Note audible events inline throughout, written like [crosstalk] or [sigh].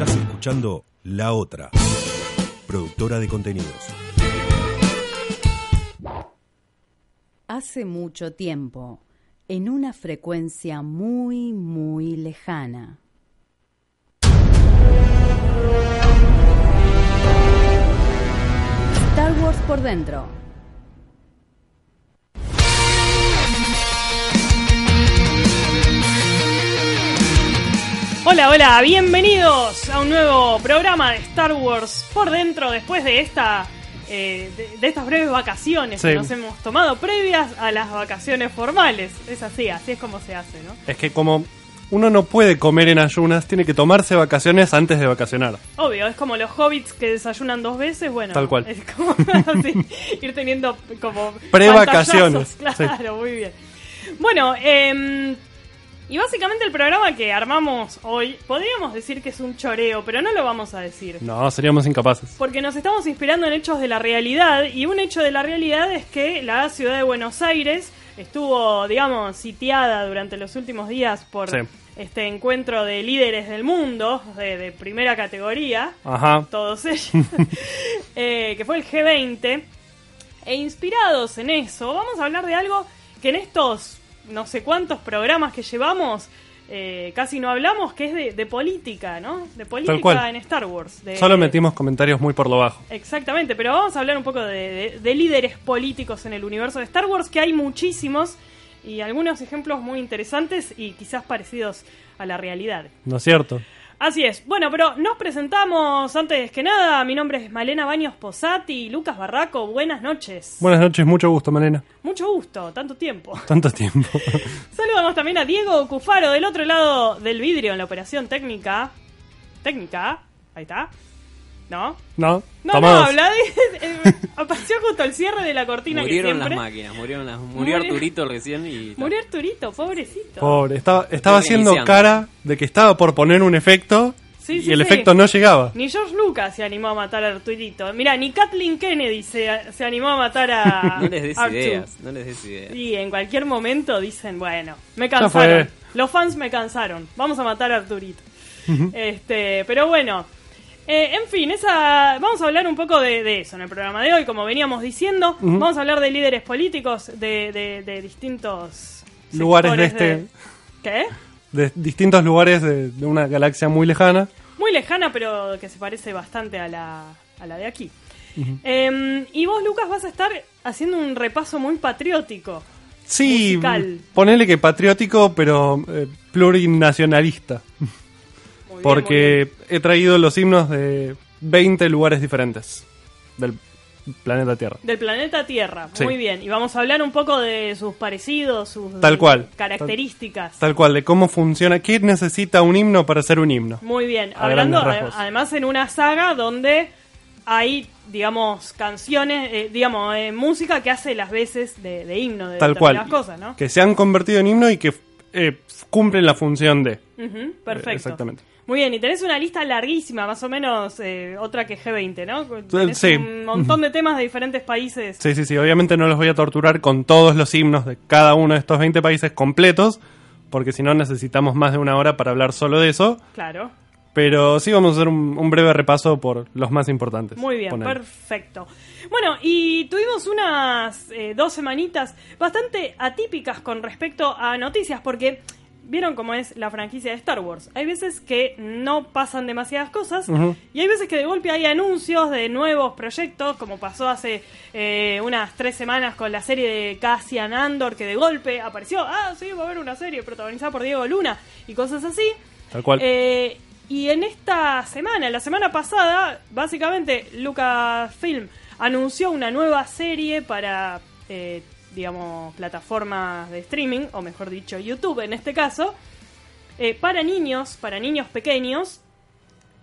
Estás escuchando La Otra, productora de contenidos. Hace mucho tiempo, en una frecuencia muy, muy lejana. Star Wars por dentro. Hola, hola, bienvenidos a un nuevo programa de Star Wars por dentro después de esta eh, de, de estas breves vacaciones que nos hemos tomado previas a las vacaciones formales. Es así, así es como se hace, ¿no? Es que como uno no puede comer en ayunas, tiene que tomarse vacaciones antes de vacacionar. Obvio, es como los hobbits que desayunan dos veces, bueno, Tal cual. es como [laughs] así, ir teniendo como Prevacaciones, [laughs] Claro, muy bien. Bueno, eh, y básicamente el programa que armamos hoy, podríamos decir que es un choreo, pero no lo vamos a decir. No, seríamos incapaces. Porque nos estamos inspirando en hechos de la realidad y un hecho de la realidad es que la ciudad de Buenos Aires estuvo, digamos, sitiada durante los últimos días por Sí. este encuentro de líderes del mundo de, de primera categoría, Ajá. todos ellos, [laughs] [laughs] eh, que fue el G20. E inspirados en eso, vamos a hablar de algo que en estos no sé cuántos programas que llevamos eh, casi no hablamos, que es de, de política, ¿no? De política en Star Wars. de- Solo metimos comentarios muy por lo bajo. Exactamente, pero vamos a hablar un poco de, de- de líderes políticos en el universo de Star Wars, que hay muchísimos y algunos ejemplos muy interesantes y quizás parecidos a la realidad. ¿No es cierto? Así es. Bueno, pero nos presentamos antes que nada. Mi nombre es Malena Baños Posati y Lucas Barraco. Buenas noches. Buenas noches, mucho gusto, Malena. Mucho gusto, tanto tiempo. [laughs] Tanto tiempo. [laughs] Saludamos también a Diego Cufaro del otro lado del vidrio en la operación técnica. Técnica, ahí está. ¿No? ¿No? No, no, habla de- apareció justo el cierre de la cortina Murieron que las siempre. máquinas, murieron las, murió Murió- Arturito recién y... Murió Arturito, pobrecito. Pobre, estaba, estaba haciendo cara de que estaba por poner un efecto Sí, y sí, el sí. efecto no llegaba. Ni George Lucas se animó a matar a Arturito. Mira, ni Kathleen Kennedy se, se animó a matar a [laughs] No les des ideas, no les des ideas. Y en cualquier momento dicen, bueno, me cansaron. Los fans me cansaron. Vamos a matar a Arturito. este, pero bueno. Eh, en fin, esa, vamos a hablar un poco de, de eso en el programa de hoy, como veníamos diciendo. Vamos a hablar de líderes políticos de, de- de distintos Lugares de este- ¿Qué? De distintos lugares de, una galaxia muy lejana. Muy lejana, pero que se parece bastante a la, a la de aquí. Eh, y vos, Lucas, vas a estar haciendo un repaso muy patriótico. Sí, Musical. ponele que patriótico, pero eh, plurinacionalista. Bien, Porque bien. he traído los himnos de 20 lugares diferentes del planeta Tierra. Del planeta Tierra, Sí. muy bien. Y vamos a hablar un poco de sus parecidos, sus Tal cual. características. Tal cual, de cómo funciona, qué necesita un himno para ser un himno. Muy bien. A Hablando además en una saga donde hay, digamos, canciones, eh, digamos, eh, música que hace las veces de, de himno de Tal cual. determinadas cosas, ¿no? Que se han convertido en himno y que eh, cumplen la función de. Ujú, perfecto. Eh, exactamente. Muy bien, y tenés una lista larguísima, más o menos eh, otra que G20, ¿no? Tenés sí. un montón de temas de diferentes países. Sí, sí, sí, obviamente no los voy a torturar con todos los himnos de cada uno de estos 20 países completos, porque si no necesitamos más de una hora para hablar solo de eso. Claro. Pero sí vamos a hacer un, un breve repaso por los más importantes. Muy bien, perfecto. Bueno, y tuvimos unas eh, dos semanitas bastante atípicas con respecto a noticias, porque vieron cómo es la franquicia de Star Wars. Hay veces que no pasan demasiadas cosas y hay veces que de golpe hay anuncios de nuevos proyectos, como pasó hace eh, unas tres semanas con la serie de Cassian Andor, que de golpe apareció, ah, sí, va a haber una serie protagonizada por Diego Luna y cosas así. Tal cual. Eh, y en esta semana, la semana pasada, básicamente Lucasfilm anunció una nueva serie para, eh, digamos, plataformas de streaming, o mejor dicho, YouTube en este caso, eh, para niños, para niños pequeños,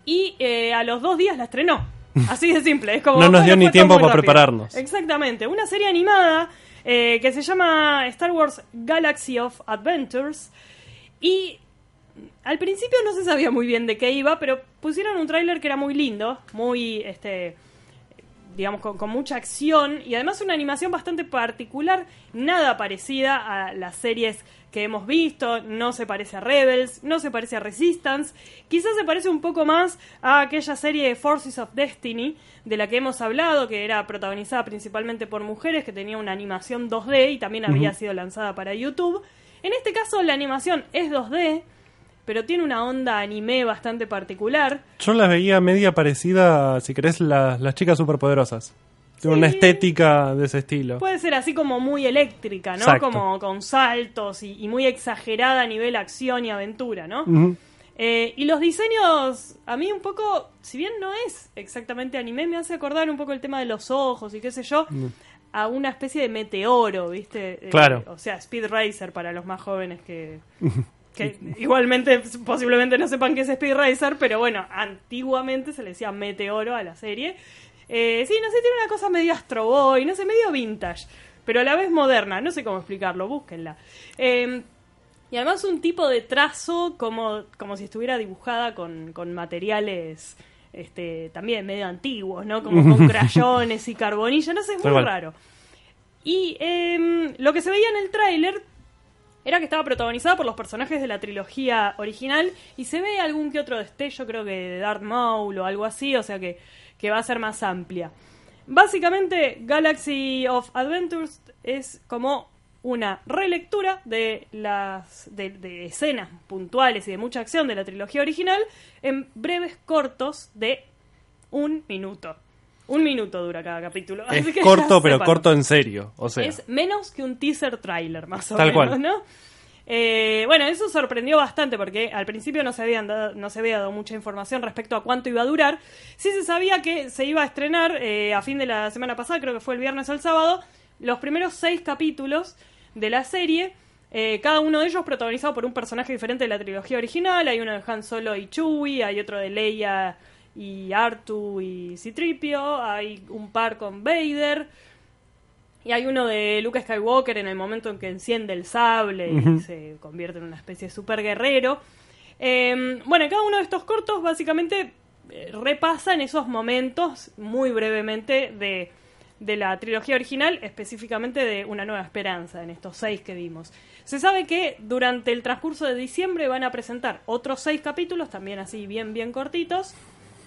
y eh, a los dos días la estrenó. [laughs] Así de simple. Es como, No nos dio ni tiempo para rápido. prepararnos. Exactamente. Una serie animada eh, que se llama Star Wars Galaxy of Adventures. Y al principio no se sabía muy bien de qué iba, pero pusieron un tráiler que era muy lindo, muy, este, digamos, con, con mucha acción y además una animación bastante particular, nada parecida a las series que hemos visto, no se parece a Rebels, no se parece a Resistance, quizás se parece un poco más a aquella serie Forces of Destiny de la que hemos hablado, que era protagonizada principalmente por mujeres, que tenía una animación 2D y también había sido lanzada para YouTube. En este caso la animación es 2D, pero tiene una onda anime bastante particular. Yo las veía media parecida, si querés, la- las chicas superpoderosas. Tiene una estética de ese estilo. Puede ser así como muy eléctrica, ¿no? Exacto. Como con saltos y, y muy exagerada a nivel acción y aventura, ¿no? Eh, y los diseños, a mí un poco, si bien no es exactamente anime, me hace acordar un poco el tema de los ojos y qué sé yo, a una especie de meteoro, ¿viste? Eh, Mm. Claro. o sea, Speed Racer para los más jóvenes que... [laughs] que igualmente posiblemente no sepan qué es Speed Racer, pero bueno, antiguamente se le decía meteoro a la serie. Eh, sí, no sé, tiene una cosa medio Astro Boy, no sé, medio vintage, pero a la vez moderna, no sé cómo explicarlo, búsquenla. Eh, y además un tipo de trazo como, como si estuviera dibujada con, con materiales este, también medio antiguos, ¿no? Como con [laughs] crayones y carbonilla, no sé, es muy raro. Y em, lo que se veía en el tráiler era que estaba protagonizada por los personajes de la trilogía original y se ve algún que otro destello, creo que de Darth Maul o algo así, o sea que, que va a ser más amplia. Básicamente, Galaxy of Adventures es como una relectura de las de, de escenas puntuales y de mucha acción de la trilogía original en breves cortos de un minuto. Un minuto dura cada capítulo. Es que corto, pero sepan. corto en serio. O sea, Es menos que un teaser trailer, más o Tal menos, cual. ¿no? Eh, bueno, eso sorprendió bastante porque al principio no se, habían dado, no se había dado mucha información respecto a cuánto iba a durar. Sí se sabía que se iba a estrenar eh, a fin de la semana pasada, creo que fue el viernes o el sábado, los primeros seis capítulos de la serie. eh, cada uno de ellos protagonizado por un personaje diferente de la trilogía original. Hay uno de Han Solo y Chewie, hay otro de Leia y Artu y Citripio, hay un par con Vader. Y hay uno de Luke Skywalker en el momento en que enciende el sable y se convierte en una especie de super guerrero. Eh, bueno, cada uno de estos cortos básicamente eh, repasan esos momentos muy brevemente de, de la trilogía original, específicamente de Una Nueva Esperanza, en estos seis que vimos. Se sabe que durante el transcurso de diciembre van a presentar otros seis capítulos, también así bien, bien cortitos.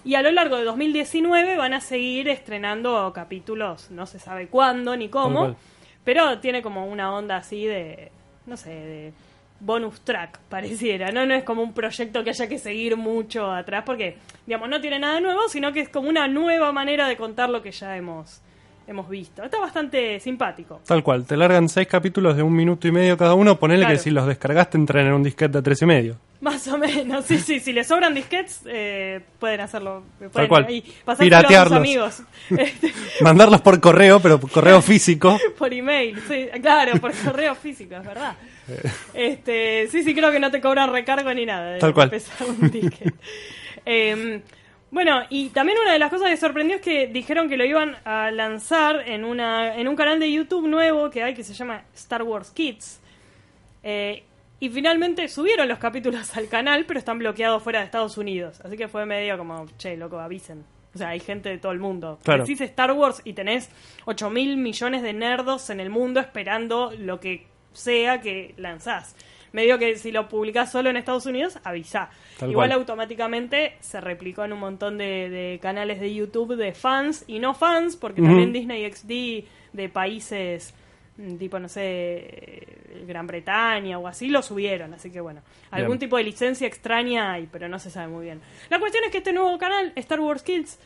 Y a lo largo de 2019 van a seguir estrenando capítulos, no se sabe cuándo ni cómo, pero tiene como una onda así de, no sé, de bonus track, pareciera, ¿no? No es como un proyecto que haya que seguir mucho atrás, porque, digamos, no tiene nada nuevo, sino que es como una nueva manera de contar lo que ya hemos, hemos visto. Está bastante simpático. tal cual. Te largan seis capítulos de un minuto y medio cada uno. Ponele Claro. que si los descargaste entran en un disquete de tres y medio. Más o menos, sí, sí, si les sobran disquets, eh, pueden hacerlo. Pueden cual. ahí pasárselo a Piratearlos. amigos. [laughs] Este, Mandarlos por correo, pero por correo [laughs] físico. por email, sí, claro, por correo físico, es verdad. [laughs] Este, sí, sí, creo que no te cobran recargo ni nada. Tal cual. un ticket. Em, bueno, y también una de las cosas que sorprendió es que dijeron que lo iban a lanzar en, una, en un canal de YouTube nuevo que hay que se llama Star Wars Kids. Eh, y finalmente subieron los capítulos al canal, pero están bloqueados fuera de Estados Unidos. Así que fue medio como, che, loco, avisen. O sea, hay gente de todo el mundo. Claro. Decís Star Wars y tenés 8 mil millones de nerdos en el mundo esperando lo que sea que lanzás. Medio que si lo publicás solo en Estados Unidos, avisá. Tal Igual cual. automáticamente se replicó en un montón de, de canales de YouTube de fans y no fans, porque también Disney XD de países tipo, no sé, eh, Gran Bretaña o así, lo subieron. Así que bueno, algún Bien. tipo de licencia extraña hay, pero no se sabe muy bien. La cuestión es que este nuevo canal, Star Wars Kids,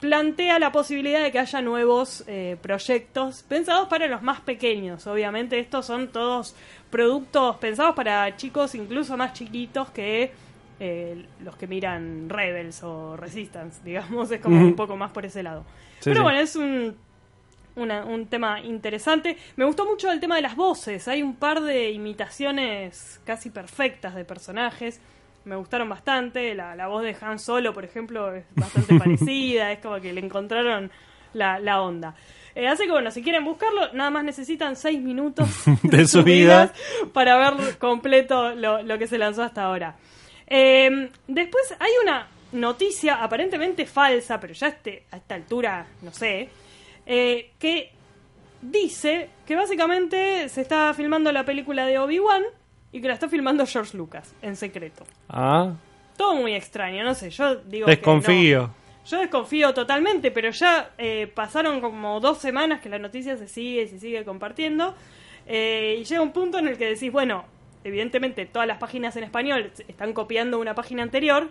plantea la posibilidad de que haya nuevos eh, proyectos pensados para los más pequeños. Obviamente estos son todos productos pensados para chicos incluso más chiquitos que eh, los que miran Rebels o Resistance, [laughs] digamos, es como un poco más por ese lado. Sí, Pero sí. bueno, es un, una- un tema interesante. Me gustó mucho el tema de las voces. Hay un par de imitaciones casi perfectas de personajes. me gustaron bastante. La, la voz de Han Solo, por ejemplo, es bastante [laughs] parecida. Es como que le encontraron la, la onda. Eh, así que bueno, si quieren buscarlo, nada más necesitan seis minutos [laughs] De su vida. para ver completo lo, lo que se lanzó hasta ahora. Eh, después hay una noticia aparentemente falsa, pero ya este, a esta altura, no sé, eh, que dice que básicamente se está filmando la película de Obi-Wan y que la está filmando George Lucas en secreto. Ah, Todo muy extraño, no sé, yo digo que no. desconfío. Yo desconfío totalmente, pero ya eh, pasaron como dos semanas que la noticia se sigue y se sigue compartiendo. eh, y llega un punto en el que decís, bueno, evidentemente todas las páginas en español están copiando una página anterior,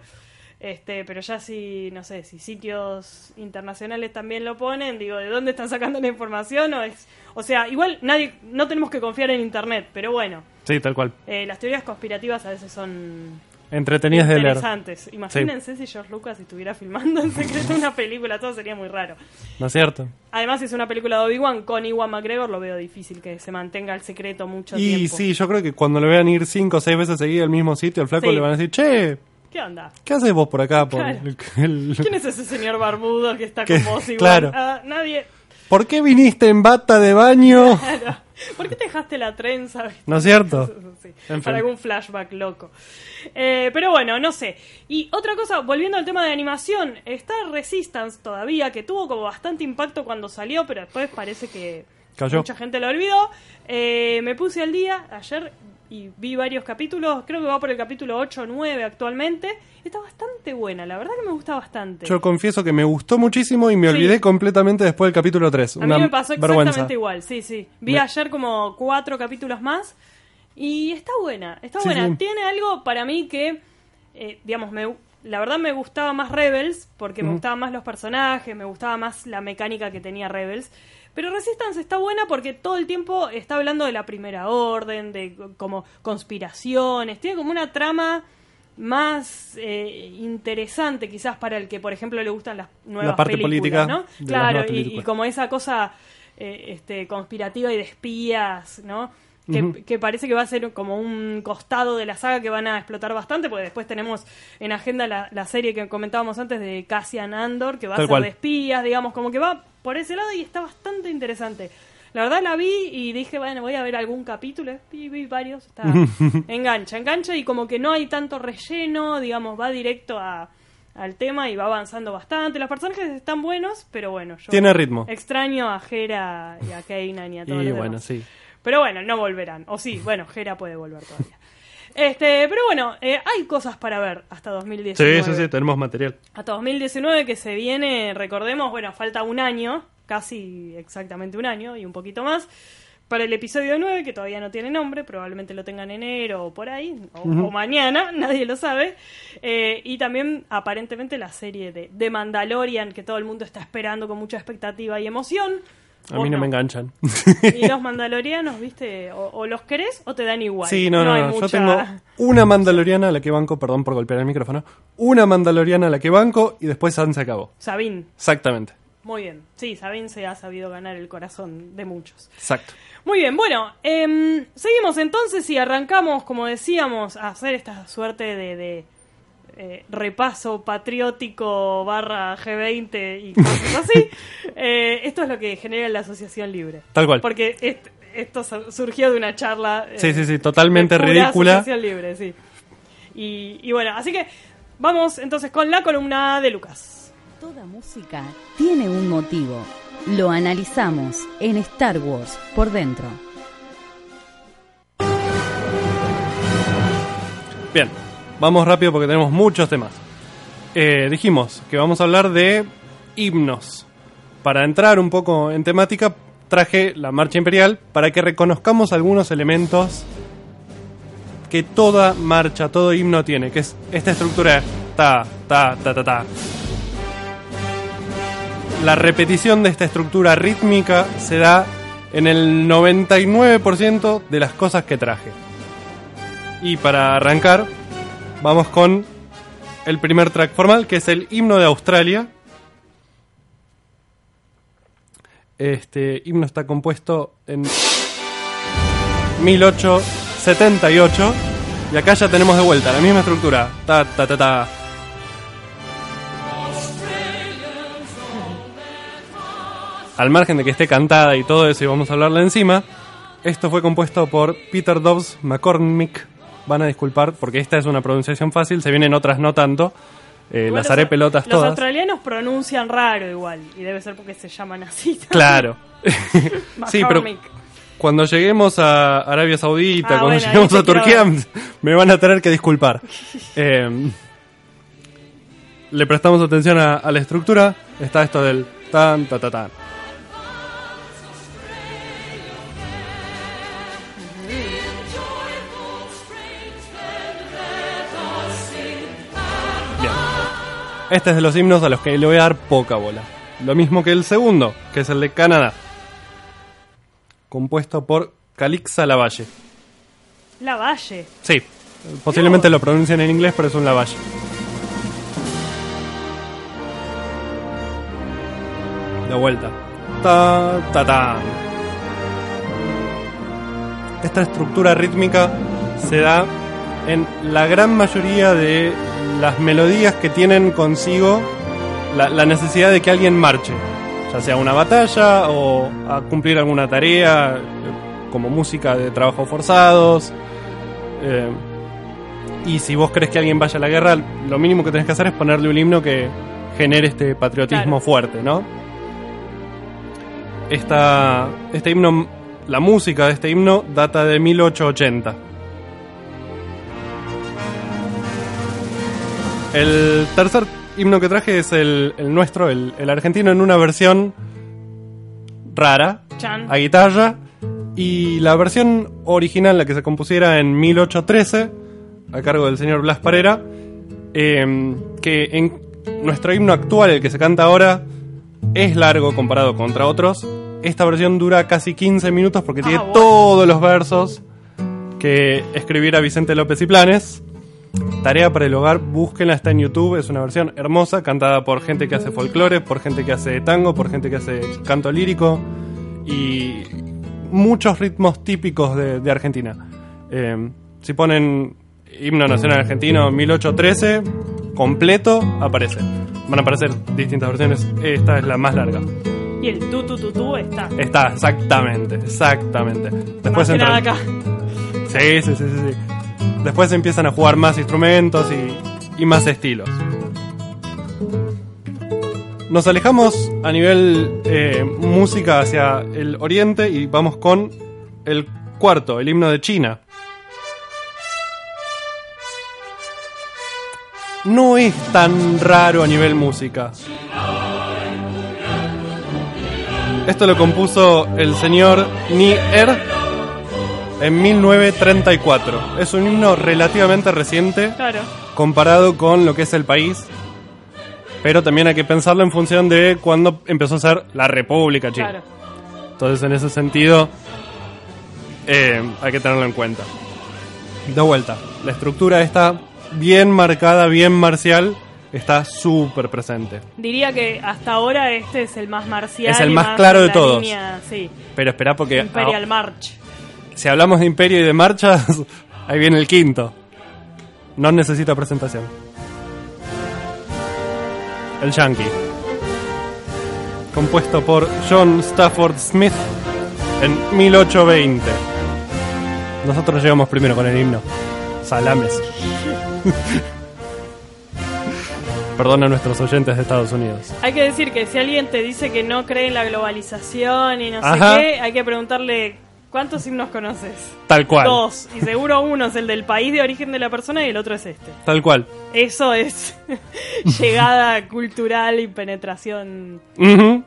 este, pero ya si, no sé, si sitios internacionales también lo ponen, digo, ¿de dónde están sacando la información? O, es, o sea, igual nadie, no tenemos que confiar en Internet, pero bueno, Sí, tal cual. eh, las teorías conspirativas a veces son Entretenidas de leer. interesantes. Imagínense si George Lucas estuviera filmando en secreto una película, todo sería muy raro. ¿No es cierto? Además, si es una película de Obi-Wan con Iwan McGregor, lo veo difícil que se mantenga el secreto mucho Y tiempo. sí, yo creo que cuando le vean ir cinco o seis veces seguido al mismo sitio, al flaco Sí. le van a decir, che, ¿Qué onda? ¿qué haces vos por acá? Por, Claro. el- el- ¿Quién es ese señor barbudo que está [laughs] Que- con vos igual? claro. Ah, nadie. ¿Por qué viniste en bata de baño? [laughs] Claro. ¿Por qué te dejaste la trenza? ¿No es cierto? [laughs] Sí, En fin. para algún flashback loco. Eh, pero bueno, no sé. Y otra cosa, volviendo al tema de animación, está Resistance todavía, que tuvo como bastante impacto cuando salió, pero después parece que Cayó. mucha gente lo olvidó. Eh, me puse al día ayer y vi varios capítulos, creo que va por el capítulo 8 o 9 actualmente. Está bastante buena, la verdad que me gusta bastante. Yo confieso que me gustó muchísimo y me Sí. olvidé completamente después del capítulo 3. A Una mí me pasó exactamente vergüenza. igual, sí, sí. Vi Me- ayer como cuatro capítulos más y está buena, está Sí, buena. sí. Tiene algo para mí que, eh, digamos, me, la verdad me gustaba más Rebels porque me gustaban más los personajes, me gustaba más la mecánica que tenía Rebels. Pero Resistance está buena porque todo el tiempo está hablando de la primera orden, de co- como conspiraciones, tiene como una trama más eh, interesante quizás para el que, por ejemplo, le gustan las nuevas parte películas, política ¿no? Claro, y- como esa cosa eh, este, conspirativa y de espías, ¿no? Que, que parece que va a ser como un costado de la saga que van a explotar bastante, porque después tenemos en agenda la, la serie que comentábamos antes de Cassian Andor, que va Tal a ser cual. de espías, digamos, como que va por ese lado y está bastante interesante. La verdad la vi y dije, bueno, voy a ver algún capítulo, y vi varios, está [laughs] engancha, engancha y como que no hay tanto relleno, digamos, va directo a, al tema y va avanzando bastante. Los personajes están buenos, pero bueno, yo Tiene ritmo. extraño a Hera y a Kanan y a [laughs] todos Y los bueno, demás. sí. Pero bueno, no volverán. O sí, bueno, Hera puede volver todavía. Este, pero bueno, eh, hay cosas para ver hasta 2019. Sí, sí, sí, tenemos material. Hasta 2019 que se viene, recordemos, bueno, falta un año, casi exactamente un año y un poquito más, para el episodio 9, que todavía no tiene nombre, probablemente lo tengan en enero o por ahí, o, o mañana, [laughs] nadie lo sabe. Eh, y también aparentemente la serie de, de Mandalorian, que todo el mundo está esperando con mucha expectativa y emoción. A mí no, me enganchan. [laughs] Y los mandalorianos, viste, o, o los querés o te dan igual. Sí, no, no, hay no. Yo mucha- tengo una [laughs] mandaloriana a la que banco, perdón por golpear el micrófono. Una mandaloriana a la que banco y después San se acabó. Sabine, Exactamente. muy bien. Sí, Sabine se ha sabido ganar el corazón de muchos. Exacto. Muy bien, bueno, em, seguimos entonces y arrancamos, como decíamos, a hacer esta suerte de, de, eh, repaso patriótico barra G20 y [laughs] cosas así. Eh, esto es lo que genera la Asociación Libre. Tal cual. Porque est- esto su- surgió de una charla. eh, Sí, sí, sí, totalmente ridícula. Asociación Libre, sí. Y, y bueno, así que vamos entonces con la columna de Lucas. Toda música tiene un motivo. Lo analizamos en Star Wars por dentro. Bien, vamos rápido porque tenemos muchos temas. Eh, dijimos que vamos a hablar de himnos. Para entrar un poco en temática, traje la marcha imperial para que reconozcamos algunos elementos que toda marcha, todo himno tiene, que es esta estructura ta, ta, ta, ta, ta. La repetición de esta estructura rítmica se da en el 99% de las cosas que traje. Y para arrancar, vamos con el primer track formal, que es el himno de Australia. Este himno está compuesto en 1878 Y acá ya tenemos de vuelta la misma estructura. Ta, ta, ta, ta. Al margen de que esté cantada y todo eso y vamos a hablarle encima, esto fue compuesto por Peter Dobbs McCormick. Van a disculpar porque esta es una pronunciación fácil, se vienen otras no tanto. Eh, las los- haré pelotas Los todas. australianos pronuncian raro igual. Y debe ser porque se llaman así. Claro. [laughs] sí, pero cuando lleguemos a Arabia Saudita, Ah, cuando bueno, lleguemos a Turquía, me van a tener que disculpar. [laughs] Eh, le prestamos atención a, a la estructura. Está esto del tan, ta, ta, tan. Este es de los himnos a los que le voy a dar poca bola. Lo mismo que el segundo, que es el de Canadá. Compuesto por Calixa Lavalle. La Valle. Sí, posiblemente lo pronuncian en inglés, pero es un Lavalle. De vuelta. Ta, ta, ta. Esta estructura rítmica se da en la gran mayoría de las melodías que tienen consigo la, la necesidad de que alguien marche, ya sea a una batalla o a cumplir alguna tarea, eh, como música de trabajos forzados. eh, y si vos querés que alguien vaya a la guerra, lo mínimo que tenés que hacer es ponerle un himno que genere este patriotismo Claro. fuerte, ¿no? Esta, este himno, la música de este himno data de 1880. El tercer himno que traje es el, el nuestro, el, el argentino, en una versión rara, Chan. a guitarra. Y la versión original, la que se compusiera en 1813, a cargo del señor Blas Parera, eh, que en nuestro himno actual, el que se canta ahora, es largo comparado contra otros. Esta versión dura casi 15 minutos porque tiene bueno. todos los versos que escribiera Vicente López y Planes. Tarea para el hogar, búsquenla, está en YouTube, es una versión hermosa, cantada por gente que hace folclore, por gente que hace tango, por gente que hace canto lírico y muchos ritmos típicos de, de Argentina. Eh, si ponen himno nacional argentino 1813, completo, aparece. Van a aparecer distintas versiones, esta es la más larga. Y el tu tu tu tu está. Está, exactamente, exactamente. Después entran- acá. Sí, sí, sí, sí, sí. Después empiezan a jugar más instrumentos y, y más estilos. Nos alejamos a nivel eh, música hacia el oriente y vamos con el cuarto, el himno de China. No es tan raro a nivel música. Esto lo compuso el señor Ni Er en 1934. Es un himno relativamente reciente Claro. comparado con lo que es el país. Pero también hay que pensarlo en función de cuándo empezó a ser la República China. Claro. Entonces, en ese sentido, eh, hay que tenerlo en cuenta. De vuelta, la estructura está bien marcada, bien marcial, está súper presente. Diría que hasta ahora este es el más marcial. Es el más claro de todos. línea, sí. Pero espera porque Imperial March. Si hablamos de imperio y de marchas, [laughs] ahí viene el quinto. No necesita presentación. El Yankee. Compuesto por John Stafford Smith en 1820. Nosotros llegamos primero con el himno. Salames. [laughs] Perdón a nuestros oyentes de Estados Unidos. Hay que decir que si alguien te dice que no cree en la globalización y no Ajá. sé qué, hay que preguntarle cuántos himnos conoces. Tal cual. Dos. Y seguro uno es el del país de origen de la persona y el otro es este. Tal cual. Eso es [laughs] llegada cultural y penetración. [laughs]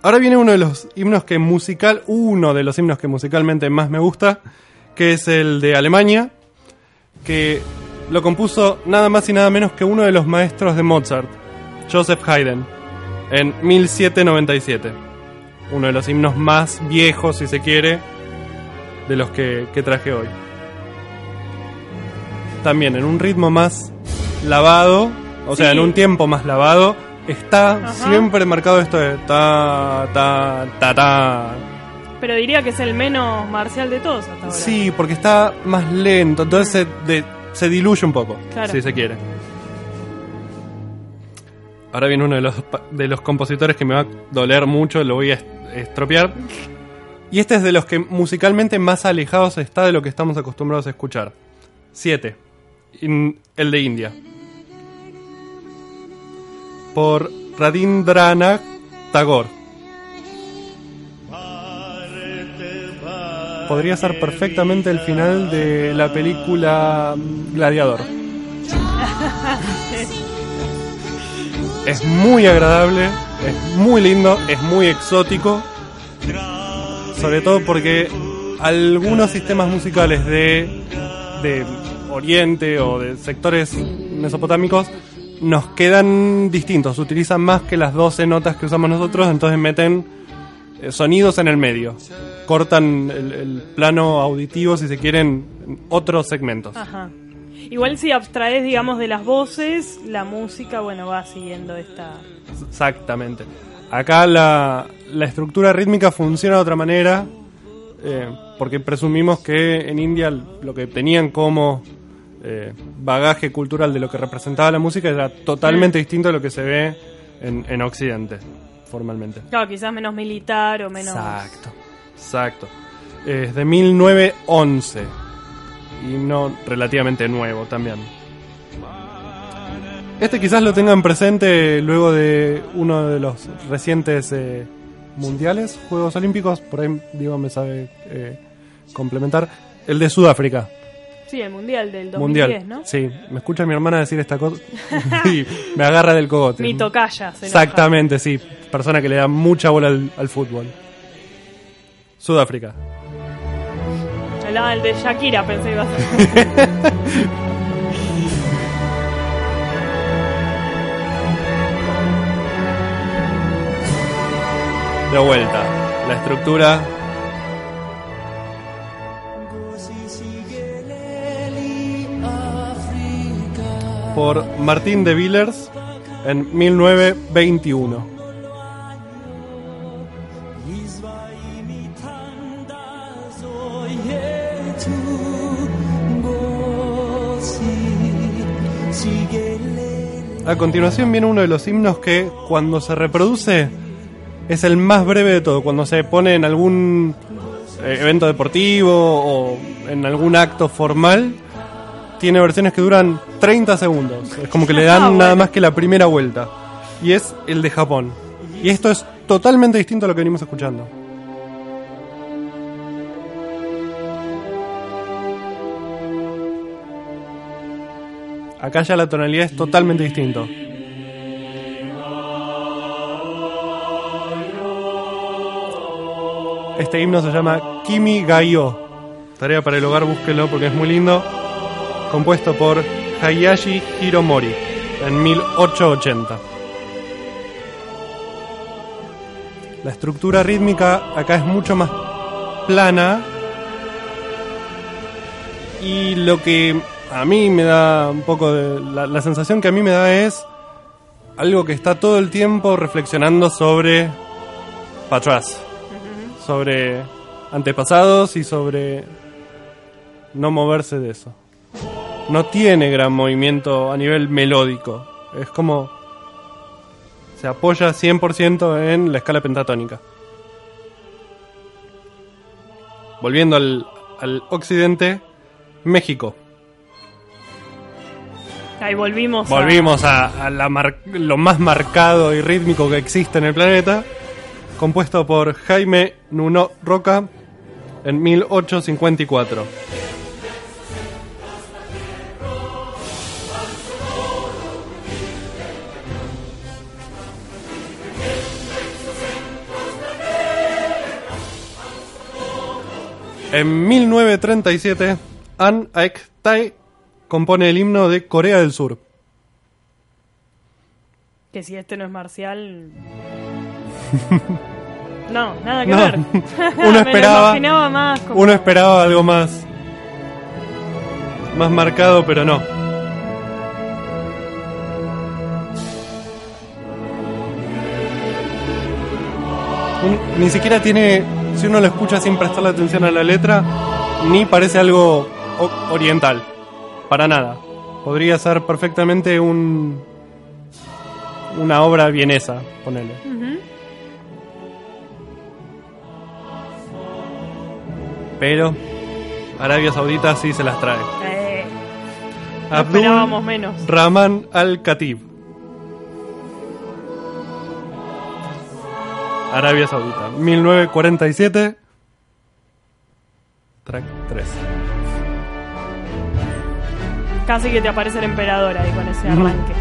Ahora viene uno de los himnos que musical, uno de los himnos que musicalmente más me gusta, que es el de Alemania, que lo compuso nada más y nada menos que uno de los maestros de Mozart, Joseph Haydn, en 1797. Uno de los himnos más viejos, si se quiere, de los que, que traje hoy. También en un ritmo más lavado, o sea, en un tiempo más lavado, está Ajá. siempre marcado esto de ta, ta, ta, ta. Pero diría que es el menos marcial de todos hasta ahora. Sí, porque está más lento, entonces se, de- se diluye un poco, Claro. si se quiere. Ahora viene uno de los, de los compositores que me va a doler mucho, lo voy a est- estropear. Y este es de los que musicalmente más alejados está de lo que estamos acostumbrados a escuchar. 7. el de India. Por Radindranath Tagore. Podría ser perfectamente el final de la película Gladiador. [laughs] Es muy agradable, es muy lindo, es muy exótico. Sobre todo porque algunos sistemas musicales de, de Oriente o de sectores mesopotámicos nos quedan distintos. Utilizan más que las 12 notas que usamos nosotros, entonces meten eh, sonidos en el medio. Cortan el, el plano auditivo, si se quieren, en otros segmentos. Ajá. Igual si abstraes, digamos, de las voces, la música, bueno, va siguiendo esta... Exactamente. Acá la, la estructura rítmica funciona de otra manera, eh, porque presumimos que en India lo que tenían como eh, bagaje cultural de lo que representaba la música era totalmente distinto a lo que se ve en, en Occidente, formalmente. Claro, quizás menos militar o menos... Exacto, exacto. Es de 1911 y no relativamente nuevo también. Este quizás lo tengan presente luego de uno de los recientes eh, mundiales, Juegos Olímpicos, por ahí Diego me sabe eh, complementar, el de Sudáfrica. Sí, el mundial del 2010, mundial. ¿no? Sí, me escucha mi hermana decir esta cosa [laughs] y me agarra del cogote. Mi tocaya. se. Exactamente, sí. Persona que le da mucha bola al, al fútbol. Sudáfrica. El, de Shakira pensé iba a ser. [laughs] De vuelta. La estructura. Por Martín de Villers en 1921. A continuación viene uno de los himnos que cuando se reproduce es el más breve de todo. Cuando se pone en algún eh, evento deportivo o en algún acto formal, tiene versiones que duran 30 segundos. Es como que le [laughs] dan Ah, bueno. nada más que la primera vuelta. Y es el de Japón. Y esto es totalmente distinto a lo que venimos escuchando. Acá ya la tonalidad es totalmente distinto. Este himno se llama Kimi Gaio. Tarea para el hogar, búsquelo porque es muy lindo. Compuesto por Hayashi Hiromori en 1880. La estructura rítmica acá es mucho más plana. Y lo que a mí me da un poco de. La, la sensación que a mí me da es algo que está todo el tiempo reflexionando sobre. para atrás. Sobre antepasados y sobre. no moverse de eso. No tiene gran movimiento a nivel melódico. Es como. se apoya 100% en la escala pentatónica. Volviendo al, al occidente, México. Ahí volvimos. Volvimos a, la mar- lo más marcado y rítmico que existe en el planeta, compuesto por Jaime Nuno Roca en 1854. En 1937, An Aek Tae compone el himno de Corea del Sur. Que si este no es marcial. [laughs] No, nada que No. ver. [laughs] [laughs] Uno Me esperaba- lo imaginaba más como- Uno esperaba algo más. Más marcado, pero no. Un- ni siquiera tiene si uno lo escucha sin prestarle atención a la letra, ni parece algo oriental. Para nada. Podría ser perfectamente un una obra vienesa, ponele. Pero Arabia Saudita sí se las trae. Eh, no Abdul esperábamos menos. Rahman Al-Khatib. Arabia Saudita, 1947. Track 3. Casi que te aparece el emperador ahí con ese arranque.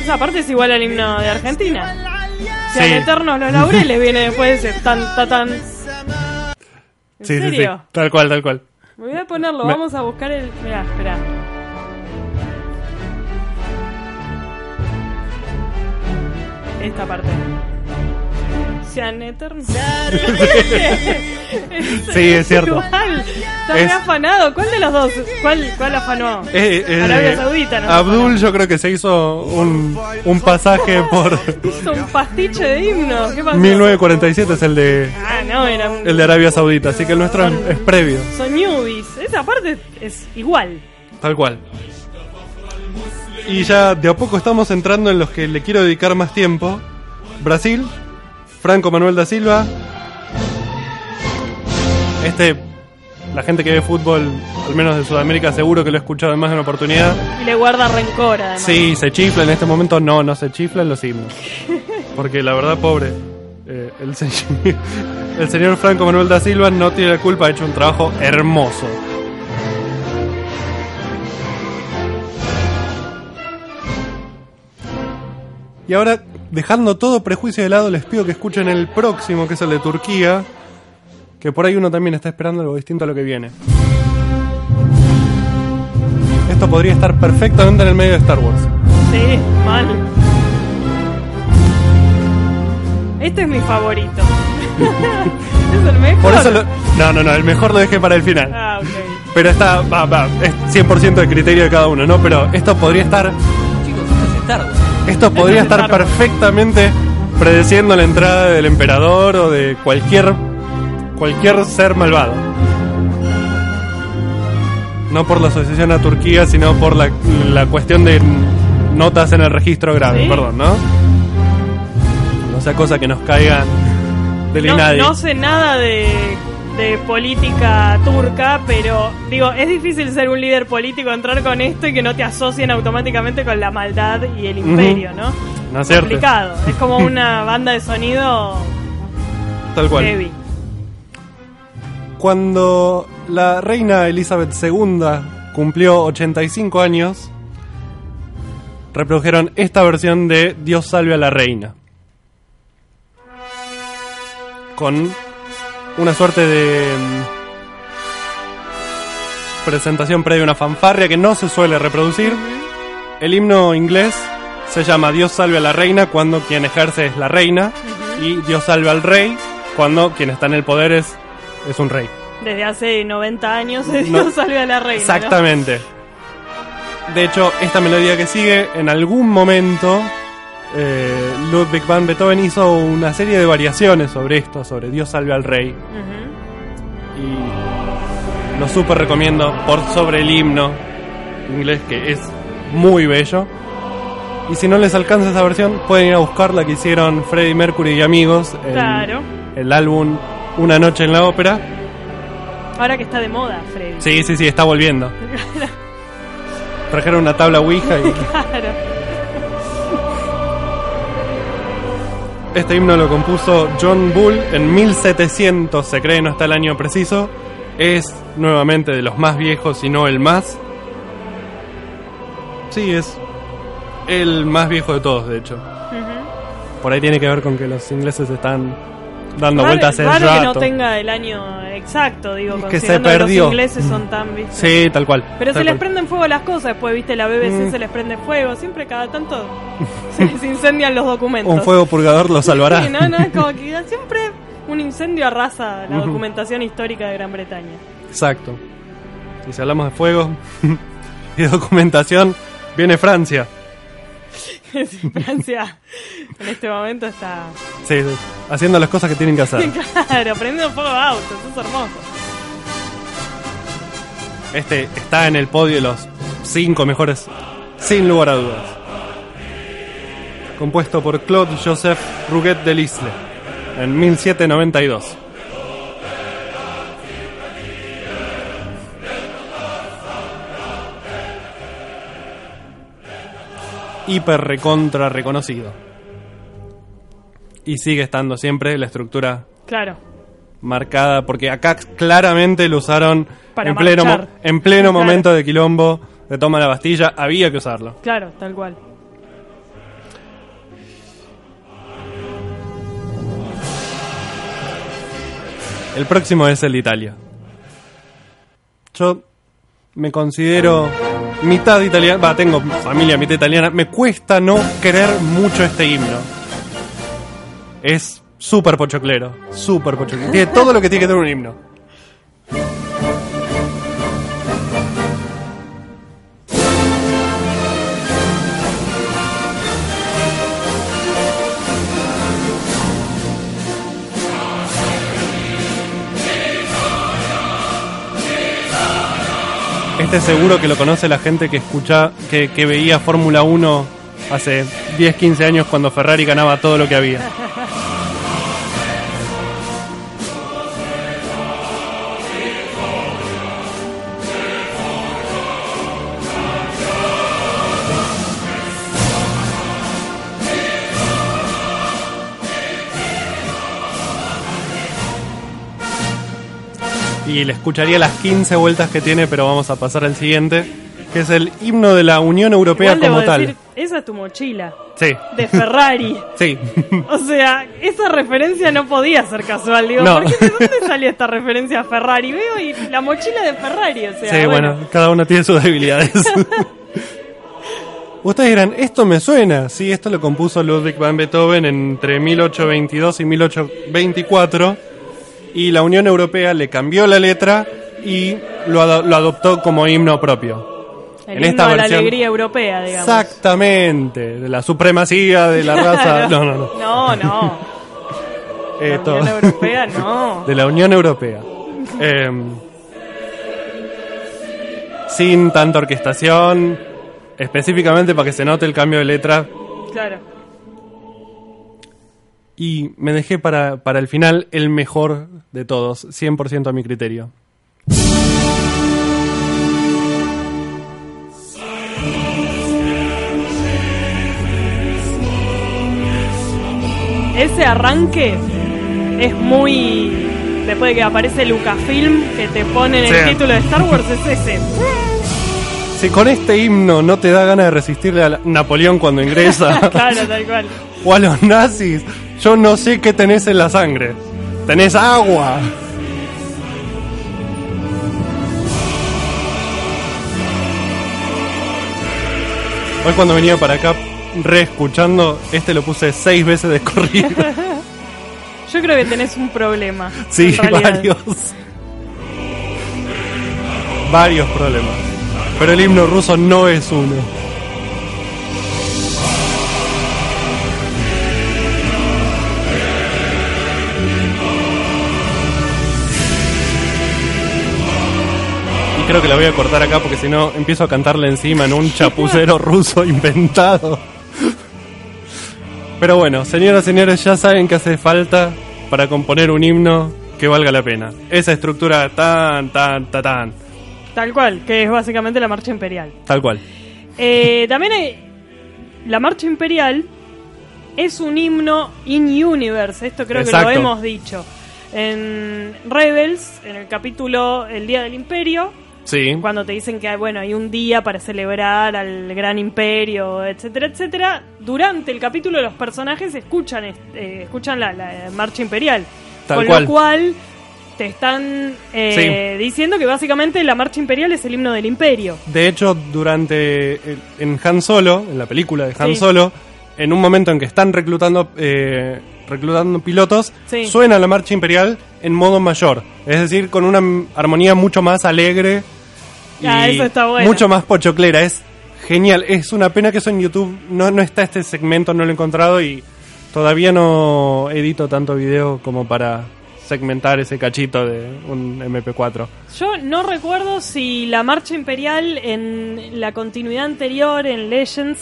Esa parte es igual al himno de Argentina. Sean Sí. eternos los laureles viene después de ese tan, tan, tan. ¿En Sí, sí? Tal cual, tal cual. Me voy a ponerlo, Me- vamos a buscar el. Mirá, espera. Esta parte. Eternos. [laughs] Sí, es cierto. Igual, está Es- afanado. ¿Cuál de los dos? ¿Cuál, cuál afanó? Eh, eh, Arabia Saudita, ¿no? Abdul yo creo que se hizo un, un pasaje por [laughs] Hizo un pastiche de himno. ¿Qué pasó? 1947 es el de Ah, no, era un. el de Arabia Saudita, así que el nuestro es, es previo, Son newbies. Esa parte es igual. tal cual. Y ya de a poco estamos entrando en los que le quiero dedicar más tiempo. Brasil, Franco Manuel da Silva. Este, la gente que ve fútbol, al menos de Sudamérica, seguro que lo ha escuchado en más de una oportunidad. Y le guarda rencor, además. Sí, se chifla en este momento. No, no se chifla en los himnos. Porque la verdad, pobre. eh, el, [laughs] el señor Franco Manuel da Silva no tiene la culpa, ha hecho un trabajo hermoso. Y ahora, dejando todo prejuicio de lado, les pido que escuchen el próximo, que es el de Turquía. Que por ahí uno también está esperando algo distinto a lo que viene. Esto podría estar perfectamente en el medio de Star Wars. Sí, mal. Este es mi favorito. [laughs] es el mejor. Por eso lo- No, no, no, el mejor lo dejé para el final. Ah, ok. Pero está, va, va, es 100% de criterio de cada uno, ¿no? Pero esto podría estar, Star Wars. esto podría es estar perfectamente predeciendo la entrada del emperador o de cualquier, cualquier ser malvado. No por la asociación a Turquía, sino por la, la cuestión de notas en el registro grave, Sí. perdón, ¿no? No sea cosa que nos caiga del No, no sé nada de, de política turca, pero digo, es difícil ser un líder político, entrar con esto y que no te asocien automáticamente con la maldad y el imperio, ¿no? No es. Complicado. Es como [laughs] una banda de sonido Tal cual. heavy. Cuando la reina Elizabeth II cumplió 85 años, reprodujeron esta versión de Dios salve a la reina. Con una suerte de mm, presentación previa, una fanfarria que no se suele reproducir. El himno inglés se llama Dios salve a la reina cuando quien ejerce es la reina y Dios salve al rey cuando quien está en el poder es, es un rey. Desde hace 90 años se No. dio salve a la reina. ¿no? Exactamente. De hecho, esta melodía que sigue, en algún momento, eh, Ludwig van Beethoven hizo una serie de variaciones sobre esto, sobre Dios salve al rey. Y lo súper recomiendo por sobre el himno inglés, que es muy bello. Y si no les alcanza esa versión, pueden ir a buscar la que hicieron Freddie Mercury y amigos. El, Claro. el álbum Una noche en la ópera. Ahora que está de moda, Freddy. Sí, sí, sí, está volviendo. [laughs] Trajeron una tabla Ouija y Claro. Este himno lo compuso John Bull en 1700, se cree, no está el año preciso. Es nuevamente de los más viejos y no el más. Sí, es el más viejo de todos, de hecho. Por ahí tiene que ver con que los ingleses están dando Raro- vueltas hace raro que no rato. tenga el año exacto, digo, Es que se considerando que perdió. los ingleses son tan, ¿viste? Sí, tal cual. Pero se les prenden fuego las cosas, después, viste, la BBC Mm. se les prende fuego, siempre cada tanto [laughs] se les incendian los documentos. Un fuego purgador lo salvará. Sí, no, no, es como [laughs] que siempre un incendio arrasa la documentación histórica de Gran Bretaña. Exacto. Y si hablamos de fuego [laughs] y documentación, viene Francia. Francia en este momento está. Sí, haciendo las cosas que tienen que hacer. [laughs] Claro, prendiendo fuego a autos, es hermoso. Este está en el podio de los cinco mejores, sin lugar a dudas. Compuesto por Claude Joseph Rouget de Lisle en 1792. Hiper recontra reconocido. Y sigue estando siempre la estructura Claro. marcada, porque acá claramente lo usaron Para en pleno, mo- en pleno Claro. momento de quilombo, de toma de la Bastilla, había que usarlo. Claro, tal cual. El próximo es el de Italia. Yo me considero mitad italiano, va, tengo familia mitad italiana, me cuesta no querer mucho este himno. Es súper pochoclero, súper pochoclero. Tiene todo lo que tiene que tener un himno. Este seguro que lo conoce la gente que escucha, que, que veía Fórmula 1 hace 10, 15 años cuando Ferrari ganaba todo lo que había. Y le escucharía las 15 vueltas que tiene, pero vamos a pasar al siguiente, que es el himno de la Unión Europea Igual como tal. decir, esa es tu mochila. Sí, De Ferrari. [laughs] sí. O sea, esa referencia no podía ser casual. Digo, No. ¿por qué, ¿de dónde salió esta referencia a Ferrari? Veo y la mochila de Ferrari, o sea. Sí, bueno, cada uno tiene sus debilidades. [laughs] Ustedes dirán, esto me suena. Sí, esto lo compuso Ludwig van Beethoven entre 1822 y 1824. Y la Unión Europea le cambió la letra y lo, ado- lo adoptó como himno propio. El en himno esta de la versión- alegría europea, digamos. Exactamente, de la supremacía de la raza. No, no, no. No, no. [laughs] Eh, La Unión Europea, no. [laughs] de la Unión Europea. Em, sin tanta orquestación, específicamente para que se note el cambio de letra. Claro. Y me dejé para, para el final el mejor de todos, 100% a mi criterio. Ese arranque es muy. Después de que aparece Lucasfilm, que te ponen el Sí. título de Star Wars, es ese. Si con este himno no te da ganas de resistirle a Napoleón cuando ingresa, [laughs] claro, tal cual. o a los nazis, yo no sé qué tenés en la sangre. Tenés agua. Hoy cuando venía para acá, reescuchando, este lo puse seis veces de corrido. [laughs] Yo creo que tenés un problema. Sí, varios. Varios problemas. Pero el himno ruso no es uno. Creo que la voy a cortar acá porque si no empiezo a cantarle encima en un chapucero [laughs] ruso inventado. Pero bueno, señoras y señores, ya saben que hace falta para componer un himno que valga la pena. Esa estructura tan, tan, tan, tan, Tal cual, que es básicamente la marcha imperial. tal cual. Eh, también hay- la marcha imperial es un himno in universe, esto creo que lo hemos dicho. En Rebels, en el capítulo El Día del Imperio, Sí, cuando te dicen que hay, bueno, hay un día para celebrar al gran imperio, etcétera, etcétera, durante el capítulo los personajes escuchan eh, escuchan la, la marcha imperial. Tal con cual. lo cual te están eh, diciendo que básicamente la marcha imperial es el himno del imperio. de hecho, durante el- en Han Solo, en la película de Han Sí. Solo, en un momento en que están reclutando eh, reclutando pilotos, Sí. suena la marcha imperial en modo mayor, es decir, con una armonía mucho más alegre y Ah, eso está bueno. mucho más pochoclera, es genial. Es una pena que eso en YouTube no, no está este segmento, no lo he encontrado y todavía no edito tanto video como para segmentar ese cachito de un MP4. Yo no recuerdo si la marcha imperial en la continuidad anterior, en Legends,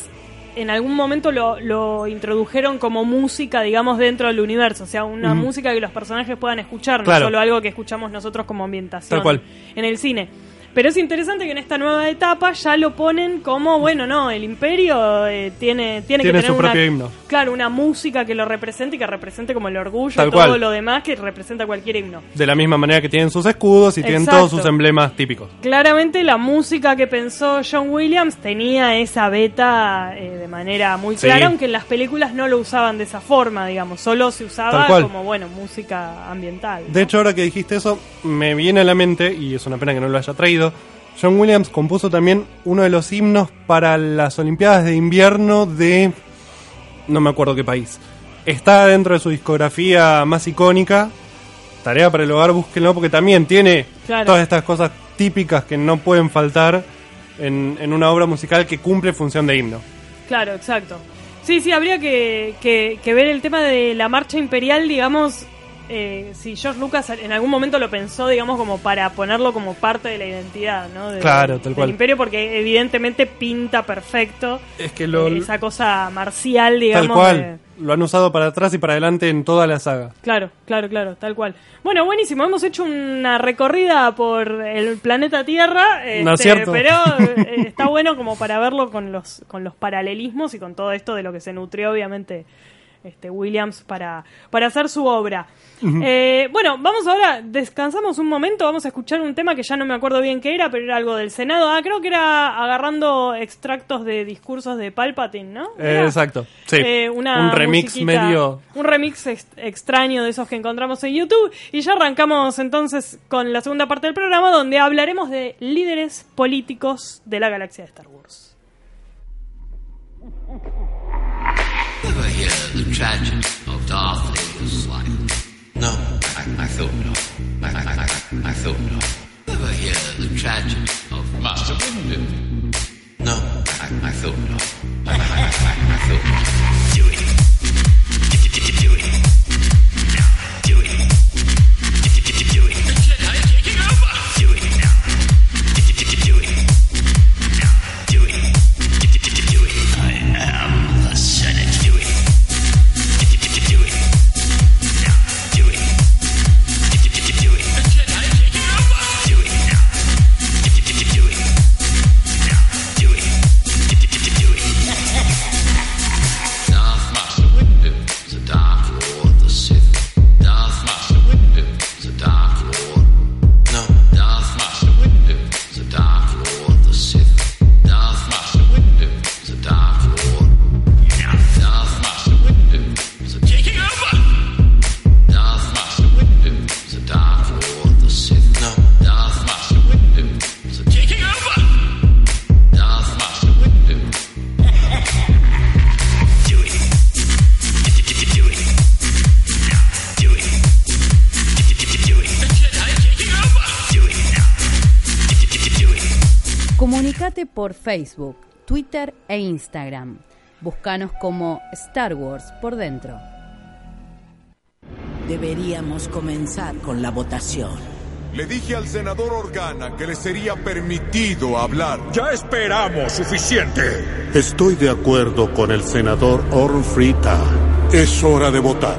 en algún momento lo, lo introdujeron como música, digamos, dentro del universo. O sea, una música que los personajes puedan escuchar, Claro. no solo algo que escuchamos nosotros como ambientación Tal cual. en el cine. Pero es interesante que en esta nueva etapa ya lo ponen como, bueno, no, el imperio eh, tiene, tiene, que tener su una, propio himno. Claro, una música que lo represente y que represente como el orgullo Tal y todo cual. lo demás que representa cualquier himno. De la misma manera que tienen sus escudos y tienen todos sus emblemas típicos. Claramente la música que pensó John Williams tenía esa beta eh, de manera muy Sí. clara, aunque en las películas no lo usaban de esa forma, digamos, solo se usaba como, bueno, música ambiental. De hecho, ahora que dijiste eso, me viene a la mente, y es una pena que no lo haya traído, John Williams compuso también uno de los himnos para las Olimpiadas de Invierno de... no me acuerdo qué país. Está dentro de su discografía más icónica. Tarea para el hogar, búsquenlo, porque también tiene Claro. todas estas cosas típicas que no pueden faltar en, en una obra musical que cumple función de himno. Claro, exacto. Sí, sí, habría que, que- que ver el tema de la marcha imperial, digamos, eh, si George Lucas en algún momento lo pensó, digamos, como para ponerlo como parte de la identidad, ¿no? De- Claro, tal del cual. imperio, porque evidentemente pinta perfecto Es que lo, eh, esa cosa marcial, digamos. tal cual, de- lo han usado para atrás y para adelante en toda la saga. Claro, claro, claro, tal cual. Bueno, buenísimo. Hemos hecho una recorrida por el planeta Tierra, No es este, cierto. pero [laughs] eh, está bueno como para verlo con los con los paralelismos y con todo esto de lo que se nutrió, obviamente, este Williams para para hacer su obra. Eh, bueno, vamos ahora, descansamos un momento, vamos a escuchar un tema que ya no me acuerdo bien qué era, pero era algo del Senado. Ah, creo que era agarrando extractos de discursos de Palpatine, ¿no? Eh, exacto, sí. eh, una un remix medio... un remix ex- extraño de esos que encontramos en YouTube. Y ya arrancamos entonces con la segunda parte del programa donde hablaremos de líderes políticos de la galaxia de Star Wars. Ever hear the tragedy of Darth Vader's life? No. I, I thought not. I, I, I, I thought not. Ever hear the tragedy of Master Windu? No. I, I thought not. I, I, I, I thought not. Do it. Do it. Do it. Por Facebook, Twitter e Instagram. Búscanos como Star Wars por dentro. Deberíamos comenzar con la votación. Le dije al senador Organa que le sería permitido hablar. Ya esperamos suficiente. Estoy de acuerdo con el senador Orn Frita. Es hora de votar.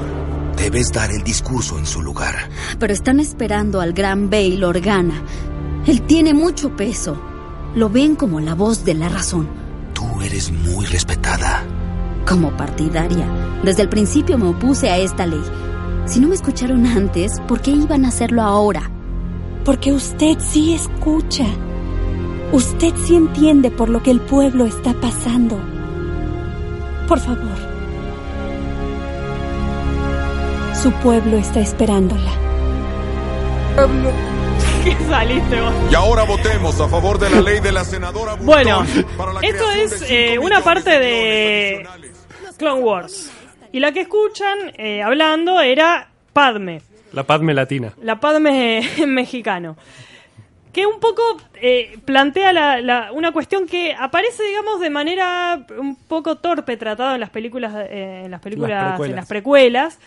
Debes dar el discurso en su lugar. Pero están esperando al gran Bail Organa. Él tiene mucho peso. Lo ven como la voz de la razón. Tú eres muy respetada. Como partidaria, desde el principio me opuse a esta ley. Si no me escucharon antes, ¿por qué iban a hacerlo ahora? Porque usted sí escucha. Usted sí entiende por lo que el pueblo está pasando. Por favor. Su pueblo está esperándola. ¿Qué saliste vos? Y ahora votemos a favor de la ley de la senadora Burton Bueno, para la esto es eh, una parte de de Clone Wars. Y la que escuchan eh, hablando era Padme, La Padme Latina. la Padme [laughs] mexicano. que un poco eh, plantea la- la- una cuestión que aparece, digamos, de manera un poco torpe tratado en las películas, eh, en las películas, en las precuelas,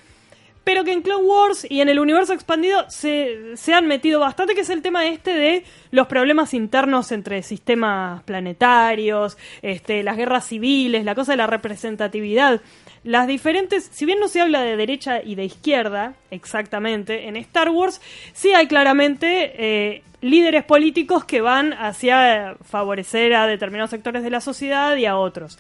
pero que en Clone Wars y en el universo expandido se, se han metido bastante, que es el tema este de los problemas internos entre sistemas planetarios, este, las guerras civiles, la cosa de la representatividad. Las diferentes, si bien no se habla de derecha y de izquierda, exactamente, en Star Wars sí hay claramente eh, líderes políticos que van hacia favorecer a determinados sectores de la sociedad y a otros.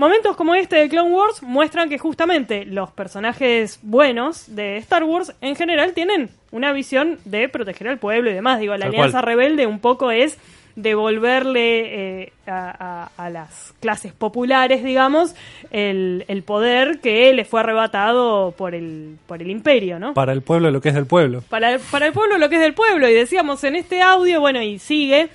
Momentos como este de Clone Wars muestran que justamente los personajes buenos de Star Wars en general tienen una visión de proteger al pueblo y demás. Digo, la Tal Alianza cual. Rebelde un poco es devolverle eh, a, a- a las clases populares, digamos, el, el poder que les fue arrebatado por el, por el imperio, ¿no? Para el pueblo lo que es del pueblo. para, para el pueblo lo que es del pueblo. Y decíamos en este audio, bueno, y sigue,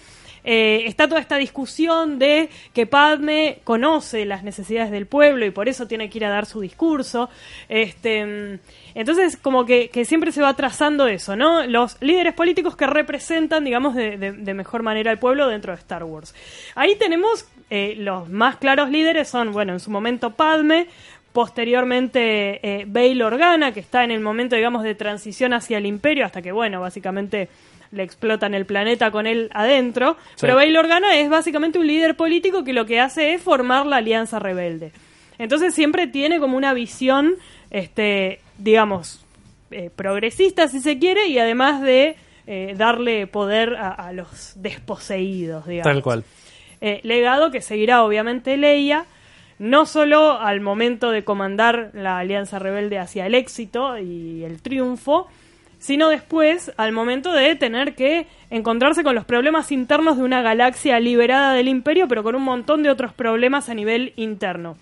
eh, está toda esta discusión de que Padme conoce las necesidades del pueblo y por eso tiene que ir a dar su discurso. Este, mm, entonces, como que, siempre se va trazando eso, ¿no? Los líderes políticos que representan, digamos, de mejor manera al pueblo dentro de Star Wars. Ahí tenemos eh, los más claros líderes, son, bueno, en su momento Padme, posteriormente eh, Bail Organa, que está en el momento, digamos, de transición hacia el imperio, hasta que, bueno, básicamente le explotan el planeta con él adentro. Sí. Pero Bail Organa es básicamente un líder político que lo que hace es formar la Alianza Rebelde. Entonces siempre tiene como una visión, este, digamos, eh, progresista, si se quiere, y además de eh, darle poder a, a los desposeídos, digamos. Tal cual. Eh, legado que seguirá obviamente Leia, no solo al momento de comandar la Alianza Rebelde hacia el éxito y el triunfo, sino después al momento de tener que encontrarse con los problemas internos de una galaxia liberada del imperio, pero con un montón de otros problemas a nivel interno.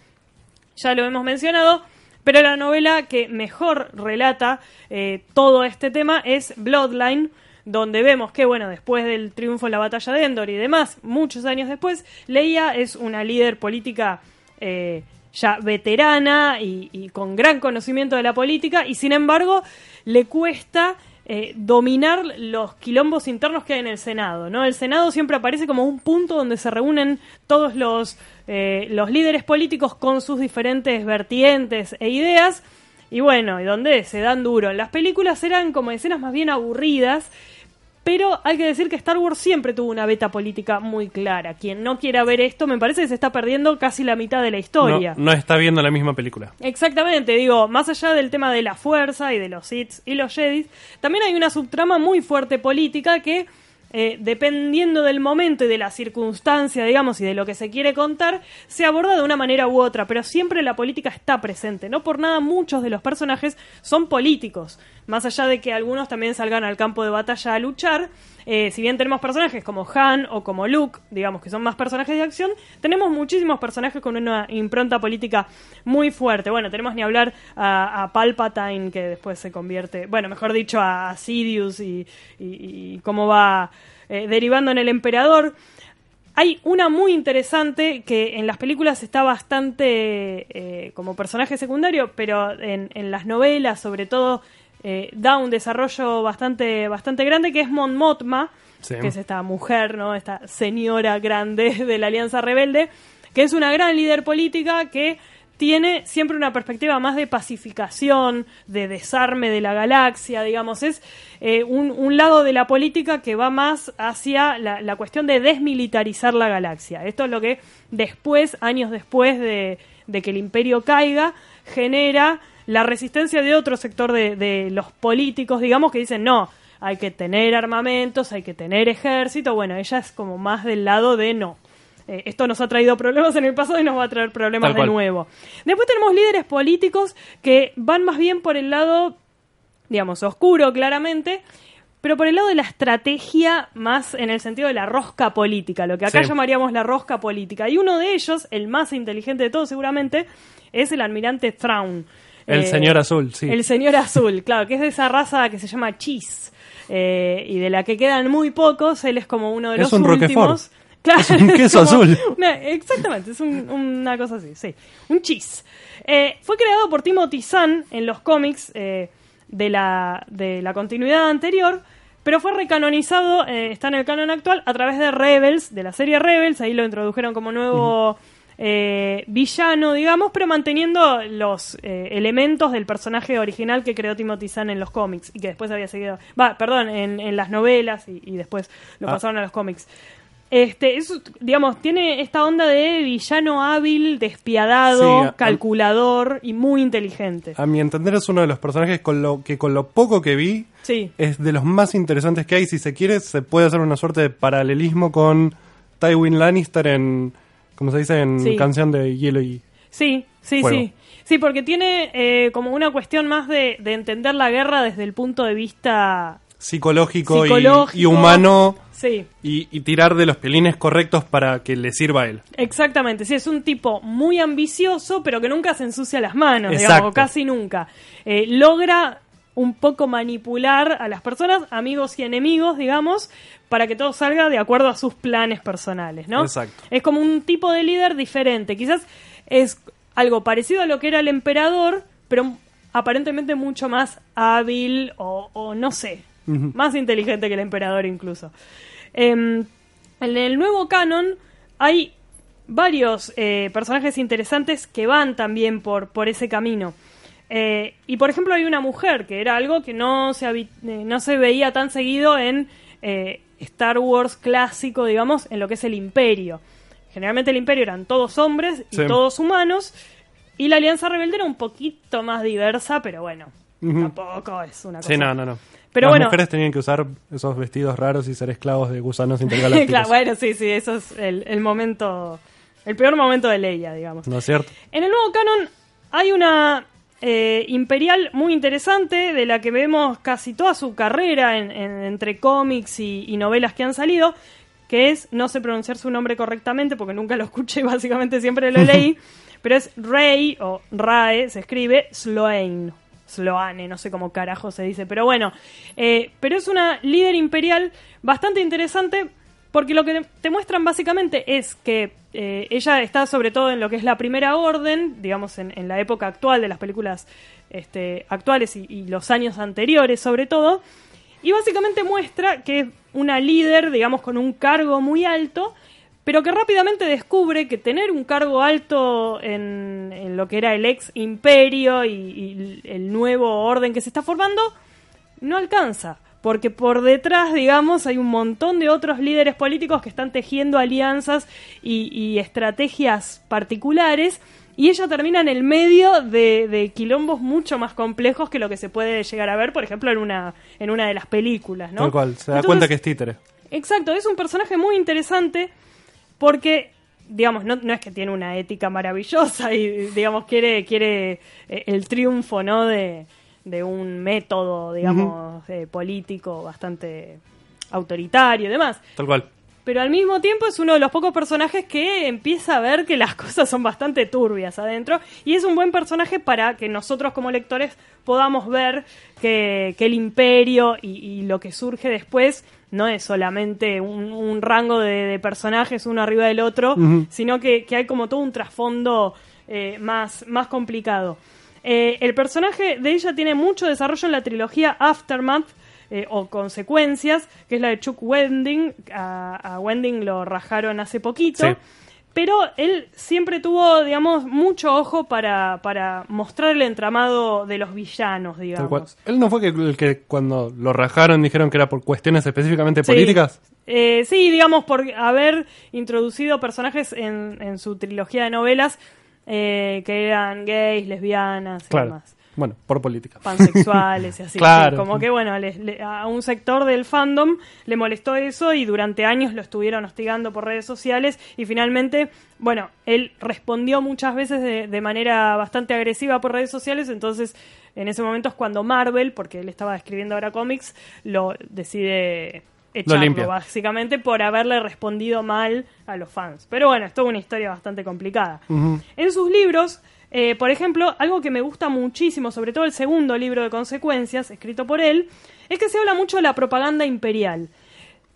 Ya lo hemos mencionado, pero la novela que mejor relata eh, todo este tema es Bloodline, donde vemos que, bueno, después del triunfo en la batalla de Endor y demás, muchos años después, Leia es una líder política eh, ya veterana y, con gran conocimiento de la política, y sin embargo le cuesta eh, dominar los quilombos internos que hay en el Senado, ¿no? El Senado siempre aparece como un punto donde se reúnen todos los, eh, los líderes políticos con sus diferentes vertientes e ideas, y bueno, y donde se dan duro. Las películas eran como escenas más bien aburridas, pero hay que decir que Star Wars siempre tuvo una beta política muy clara. Quien no quiera ver esto, me parece que se está perdiendo casi la mitad de la historia. No, no está viendo la misma película. Exactamente, digo, más allá del tema de la fuerza y de los Sith y los Jedi, también hay una subtrama muy fuerte política que, eh, dependiendo del momento y de la circunstancia, digamos, y de lo que se quiere contar, se aborda de una manera u otra, pero siempre la política está presente. No por nada muchos de los personajes son políticos, más allá de que algunos también salgan al campo de batalla a luchar. Eh, si bien tenemos personajes como Han o como Luke, digamos que son más personajes de acción, tenemos muchísimos personajes con una impronta política muy fuerte. Bueno, tenemos ni hablar a, Palpatine, que después se convierte, bueno, mejor dicho, a Sidious y, y- y cómo va eh, derivando en el emperador. Hay una muy interesante que en las películas está bastante eh, como personaje secundario, pero en, en las novelas, sobre todo, eh, da un desarrollo bastante, bastante grande, que es Mon Mothma, Sí. que es esta mujer, ¿no? Esta señora grande [laughs] de la Alianza Rebelde, que es una gran líder política que tiene siempre una perspectiva más de pacificación, de desarme de la galaxia, digamos, es eh, un, un lado de la política que va más hacia la, la cuestión de desmilitarizar la galaxia. Esto es lo que después, años después de, de que el imperio caiga, genera la resistencia de otro sector de, de los políticos, digamos, que dicen, no, hay que tener armamentos, hay que tener ejército. Bueno, ella es como más del lado de no. Eh, esto nos ha traído problemas en el pasado y nos va a traer problemas de nuevo. Después tenemos líderes políticos que van más bien por el lado, digamos, oscuro, claramente, pero por el lado de la estrategia más en el sentido de la rosca política, lo que acá Sí. llamaríamos la rosca política. Y uno de ellos, el más inteligente de todos seguramente, es el almirante Thrawn. El Eh, señor azul, sí. El señor azul, claro, que es de esa raza que se llama Cheese. eh, y de la que quedan muy pocos, él es como uno de Es los un últimos. Roquefort. Claro, Es un queso como azul. una- exactamente, es un- una cosa así, sí. Un cheese. Eh, fue creado por Timothy Zahn en los cómics eh, de, la, de la continuidad anterior, pero fue recanonizado, eh, está en el canon actual, a través de Rebels, de la serie Rebels, ahí lo introdujeron como nuevo eh, villano, digamos, pero manteniendo los eh, elementos del personaje original que creó Timothy Zahn en los cómics y que después había seguido, va, perdón, en, en las novelas y, y después lo Ah. pasaron a los cómics. Este, digamos, tiene esta onda de villano hábil, despiadado, Sí, a- calculador y muy inteligente. A mi entender es uno de los personajes con lo que con lo poco que vi Sí. es de los más interesantes que hay. Si se quiere, se puede hacer una suerte de paralelismo con Tywin Lannister en, como se dice, en Sí. canción de Hielo y... Sí, sí, Fuego. sí. Sí, porque tiene eh, como una cuestión más de, de entender la guerra desde el punto de vista Psicológico, y- humano Sí, y, y tirar de los pelines correctos para que le sirva a él. exactamente. Sí, es un tipo muy ambicioso, pero que nunca se ensucia las manos, Exacto. digamos, casi nunca. Eh, logra un poco manipular a las personas, amigos y enemigos, digamos, para que todo salga de acuerdo a sus planes personales, ¿no? Exacto. Es como un tipo de líder diferente. Quizás es algo parecido a lo que era el emperador, pero aparentemente mucho más hábil o, o no sé, más inteligente que el emperador incluso. Em, en el nuevo canon hay varios eh, personajes interesantes que van también por, por ese camino. Eh, y por ejemplo hay una mujer, que era algo que no se, eh, no se veía tan seguido en eh, Star Wars clásico, digamos, en lo que es el imperio. Generalmente el imperio eran todos hombres y Sí. todos humanos, y la Alianza Rebelde era un poquito más diversa, pero bueno, tampoco es una cosa... Sí, no, no, no. Pero Las bueno, mujeres tenían que usar esos vestidos raros y ser esclavos de gusanos [laughs] intergalácticos. claro, bueno, sí, sí, eso es el, el momento, el peor momento de Leia, digamos. ¿No es cierto? En el nuevo canon hay una eh, imperial muy interesante de la que vemos casi toda su carrera en- en- entre cómics y, y novelas que han salido, que es, no sé pronunciar su nombre correctamente porque nunca lo [laughs] escuché y básicamente siempre lo leí, [laughs] pero es Rey o Rae, se escribe Sloane. Sloane, no sé cómo carajo se dice, pero bueno, eh, pero es una líder imperial bastante interesante porque lo que te muestran básicamente es que eh, ella está sobre todo en lo que es la primera orden, digamos en, en la época actual de las películas este, actuales y, los años anteriores sobre todo, y básicamente muestra que es una líder, digamos, con un cargo muy alto, pero que rápidamente descubre que tener un cargo alto en, lo que era el ex imperio y el nuevo orden que se está formando, no alcanza. Porque por detrás, digamos, hay un montón de otros líderes políticos que están tejiendo alianzas y, y estrategias particulares. Y ella termina en el medio de, de quilombos mucho más complejos que lo que se puede llegar a ver, por ejemplo, en una, en una de las películas, ¿no? Tal cual. Se da Entonces, cuenta que es títere. Exacto, es un personaje muy interesante porque, digamos, no, no es que tiene una ética maravillosa y, digamos, quiere, quiere eh, el triunfo, ¿no? De, de un método, digamos, eh, político bastante autoritario y demás. Tal cual. Pero al mismo tiempo es uno de los pocos personajes que empieza a ver que las [laughs] cosas son bastante turbias adentro y es un buen personaje para que nosotros como lectores podamos ver que, que el imperio y, y lo que surge después no es solamente un, un rango de, de personajes uno arriba del otro, sino que, que hay como todo un trasfondo eh, más, más complicado. Eh, el personaje de ella tiene mucho desarrollo en la trilogía Aftermath, eh, o Consecuencias, que es la de Chuck Wending. A, a Wending lo rajaron hace poquito. Sí. Pero él siempre tuvo, digamos, mucho ojo para, para mostrar el entramado de los villanos, digamos. Él no fue que, el que cuando lo rajaron dijeron que era por cuestiones específicamente Sí. políticas. Eh, sí, digamos, por haber introducido personajes en, en su trilogía de novelas eh, que eran gays, lesbianas y Claro. demás. Bueno, por política. pansexuales y [laughs] así. Claro. como que bueno, le- a un sector del fandom le molestó eso y durante años lo estuvieron hostigando por redes sociales y finalmente, bueno, él respondió muchas veces de, de manera bastante agresiva por redes sociales, entonces en ese momento es cuando Marvel, porque él estaba escribiendo ahora cómics, lo decide echarlo básicamente por haberle respondido mal a los fans. Pero bueno, es toda una historia bastante complicada. En sus libros, eh, por ejemplo, algo que me gusta muchísimo, sobre todo el segundo libro de consecuencias, escrito por él, es que se habla mucho de la propaganda imperial.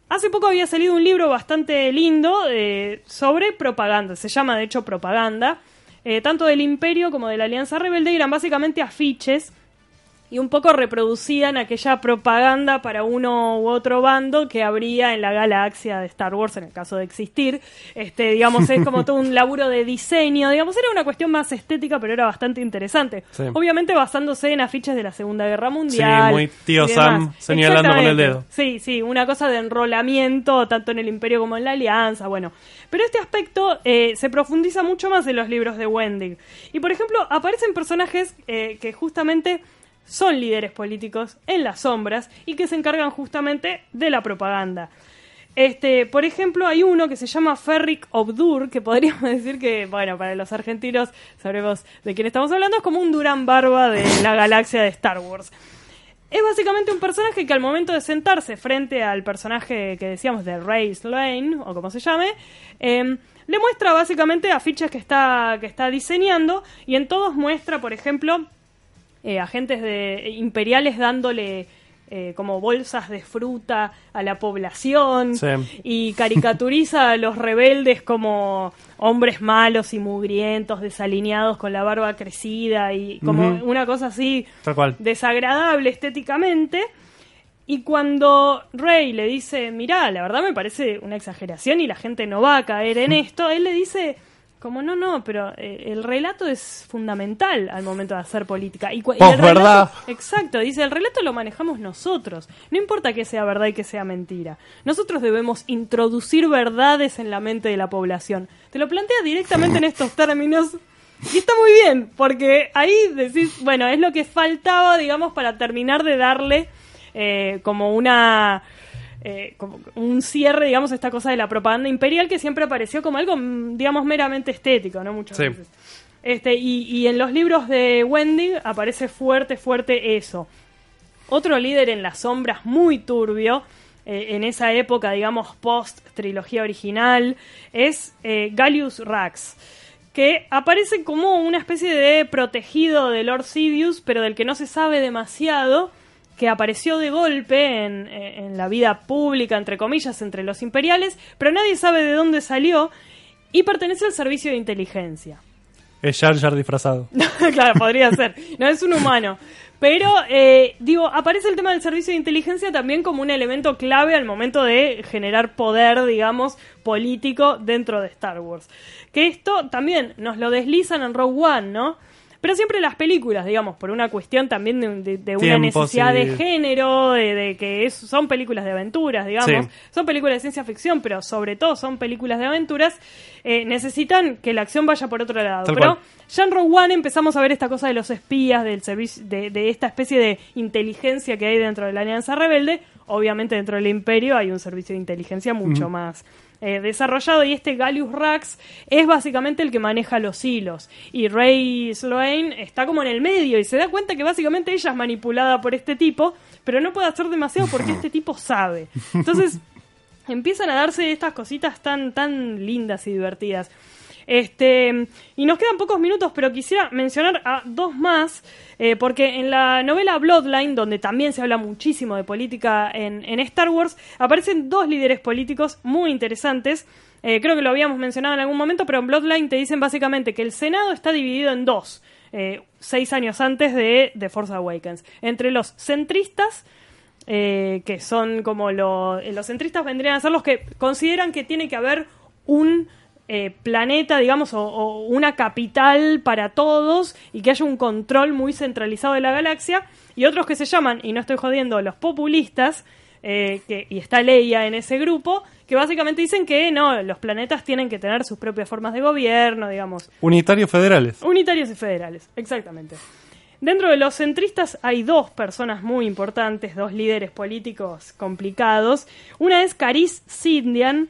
Hace poco había salido un libro bastante lindo eh, sobre propaganda, se llama de hecho Propaganda, eh, tanto del imperio como de la Alianza Rebelde, y eran básicamente afiches y un poco reproducían aquella propaganda para uno u otro bando que habría en la galaxia de Star Wars en el caso de existir. Este, digamos, es como todo un laburo de diseño, digamos, era una cuestión más estética, pero era bastante interesante. Sí. Obviamente basándose en afiches de la Segunda Guerra Mundial. Sí, muy tío. Sam señalando con el dedo. Sí, sí, una cosa de enrolamiento tanto en el Imperio como en la Alianza, bueno. Pero este aspecto eh, se profundiza mucho más en los libros de Wendig. Y por ejemplo, aparecen personajes eh, que justamente son líderes políticos en las sombras y que se encargan justamente de la propaganda. Este, por ejemplo, hay uno que se llama Ferric Obdur, que podríamos [laughs] decir que, bueno, para los argentinos sabremos de quién estamos hablando, es como un Durán Barba de la galaxia de Star Wars. Es básicamente un personaje que al momento de sentarse frente al personaje que decíamos de Ray Slane, o como se llame, em, le muestra básicamente afiches que está, que está diseñando y en todos muestra, por ejemplo, eh, agentes de, imperiales dándole eh, como bolsas de fruta a la población Sí. y caricaturiza a los rebeldes como hombres malos y mugrientos, desalineados con la barba crecida y como una cosa así desagradable estéticamente. Y cuando Rey le dice, mirá, la verdad me parece una exageración y la gente no va a caer en esto, él le dice, como no, no, pero eh, el relato es fundamental al momento de hacer política. Y, cu- y Vos, el relato- ¿verdad? Exacto, dice, el relato lo manejamos nosotros. No importa que sea verdad y que sea mentira. Nosotros debemos introducir verdades en la mente de la población. Te lo plantea directamente en estos términos. Y está muy bien, porque ahí decís, bueno, es lo que faltaba, digamos, para terminar de darle eh, como una... eh, como un cierre, digamos, a esta cosa de la propaganda imperial que siempre apareció como algo, digamos, meramente estético, ¿no? Muchas Sí. veces. Este, y, y en los libros de Wendy aparece fuerte, fuerte eso. Otro líder en las sombras muy turbio, eh, en esa época, digamos, post-trilogía original, es eh, Gallius Rax, que aparece como una especie de protegido de Lord Sidious, pero del que no se sabe demasiado, que apareció de golpe en, eh, en la vida pública, entre comillas, entre los imperiales, pero nadie sabe de dónde salió y pertenece al servicio de inteligencia. Es Jar Jar disfrazado. [laughs] claro, podría ser. No es un humano. Pero, eh, digo, aparece el tema del servicio de inteligencia también como un elemento clave al momento de generar poder, digamos, político dentro de Star Wars. Que esto también nos lo deslizan en Rogue One, ¿no? Pero siempre las películas, digamos, por una cuestión también de, de- de una necesidad de género, de, de que es- son películas de aventuras, digamos, Sí. son películas de ciencia ficción, pero sobre todo son películas de aventuras, eh, necesitan que la acción vaya por otro lado. Tal pero cual. ya en Rogue One empezamos a ver esta cosa de los espías, del servicio, de, de esta especie de inteligencia que hay dentro de la Alianza Rebelde. Obviamente dentro del Imperio hay un servicio de inteligencia mucho más eh, desarrollado y este Gallius Rax es básicamente el que maneja los hilos y Rey Sloane está como en el medio y se da cuenta que básicamente ella es manipulada por este tipo, pero no puede hacer demasiado porque [laughs] este tipo sabe. Entonces empiezan a darse estas cositas tan tan lindas y divertidas. Este, y nos quedan pocos minutos, pero quisiera mencionar a dos más, eh, porque en la novela Bloodline, donde también se habla muchísimo de política en, Star Wars, aparecen dos líderes políticos muy interesantes. Eh, creo que lo habíamos mencionado en algún momento, pero en Bloodline te dicen básicamente que el Senado está dividido en dos, eh, seis años antes de The Force Awakens, entre los centristas que son como lo- los centristas vendrían a ser los que consideran que tiene que haber un eh, planeta, digamos, o, o una capital para todos y que haya un control muy centralizado de la galaxia, y otros que se llaman, y no estoy jodiendo, los populistas, eh, que, y está Leia en ese grupo, que básicamente dicen que no, los planetas tienen que tener sus propias formas de gobierno, digamos, Unitarios federales. Unitarios y federales, exactamente. Dentro de los centristas hay dos personas muy importantes, dos líderes políticos complicados. Una es Caris Sindian,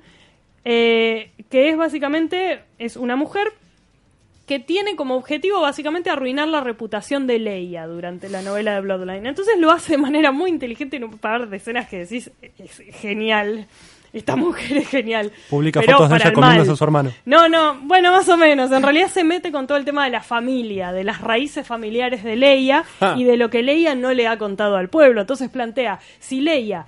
eh, que es básicamente es una mujer que tiene como objetivo básicamente arruinar la reputación de Leia durante la novela de Bloodline. Entonces lo hace de manera muy inteligente en un par de escenas que decís, es genial. Esta mujer es genial. Publica Pero fotos de para ella el comiéndose mal. a su hermano. No, no, bueno, más o menos. En realidad se mete con todo el tema de la familia, de las raíces familiares de Leia Ah. y de lo que Leia no le ha contado al pueblo. Entonces plantea, si Leia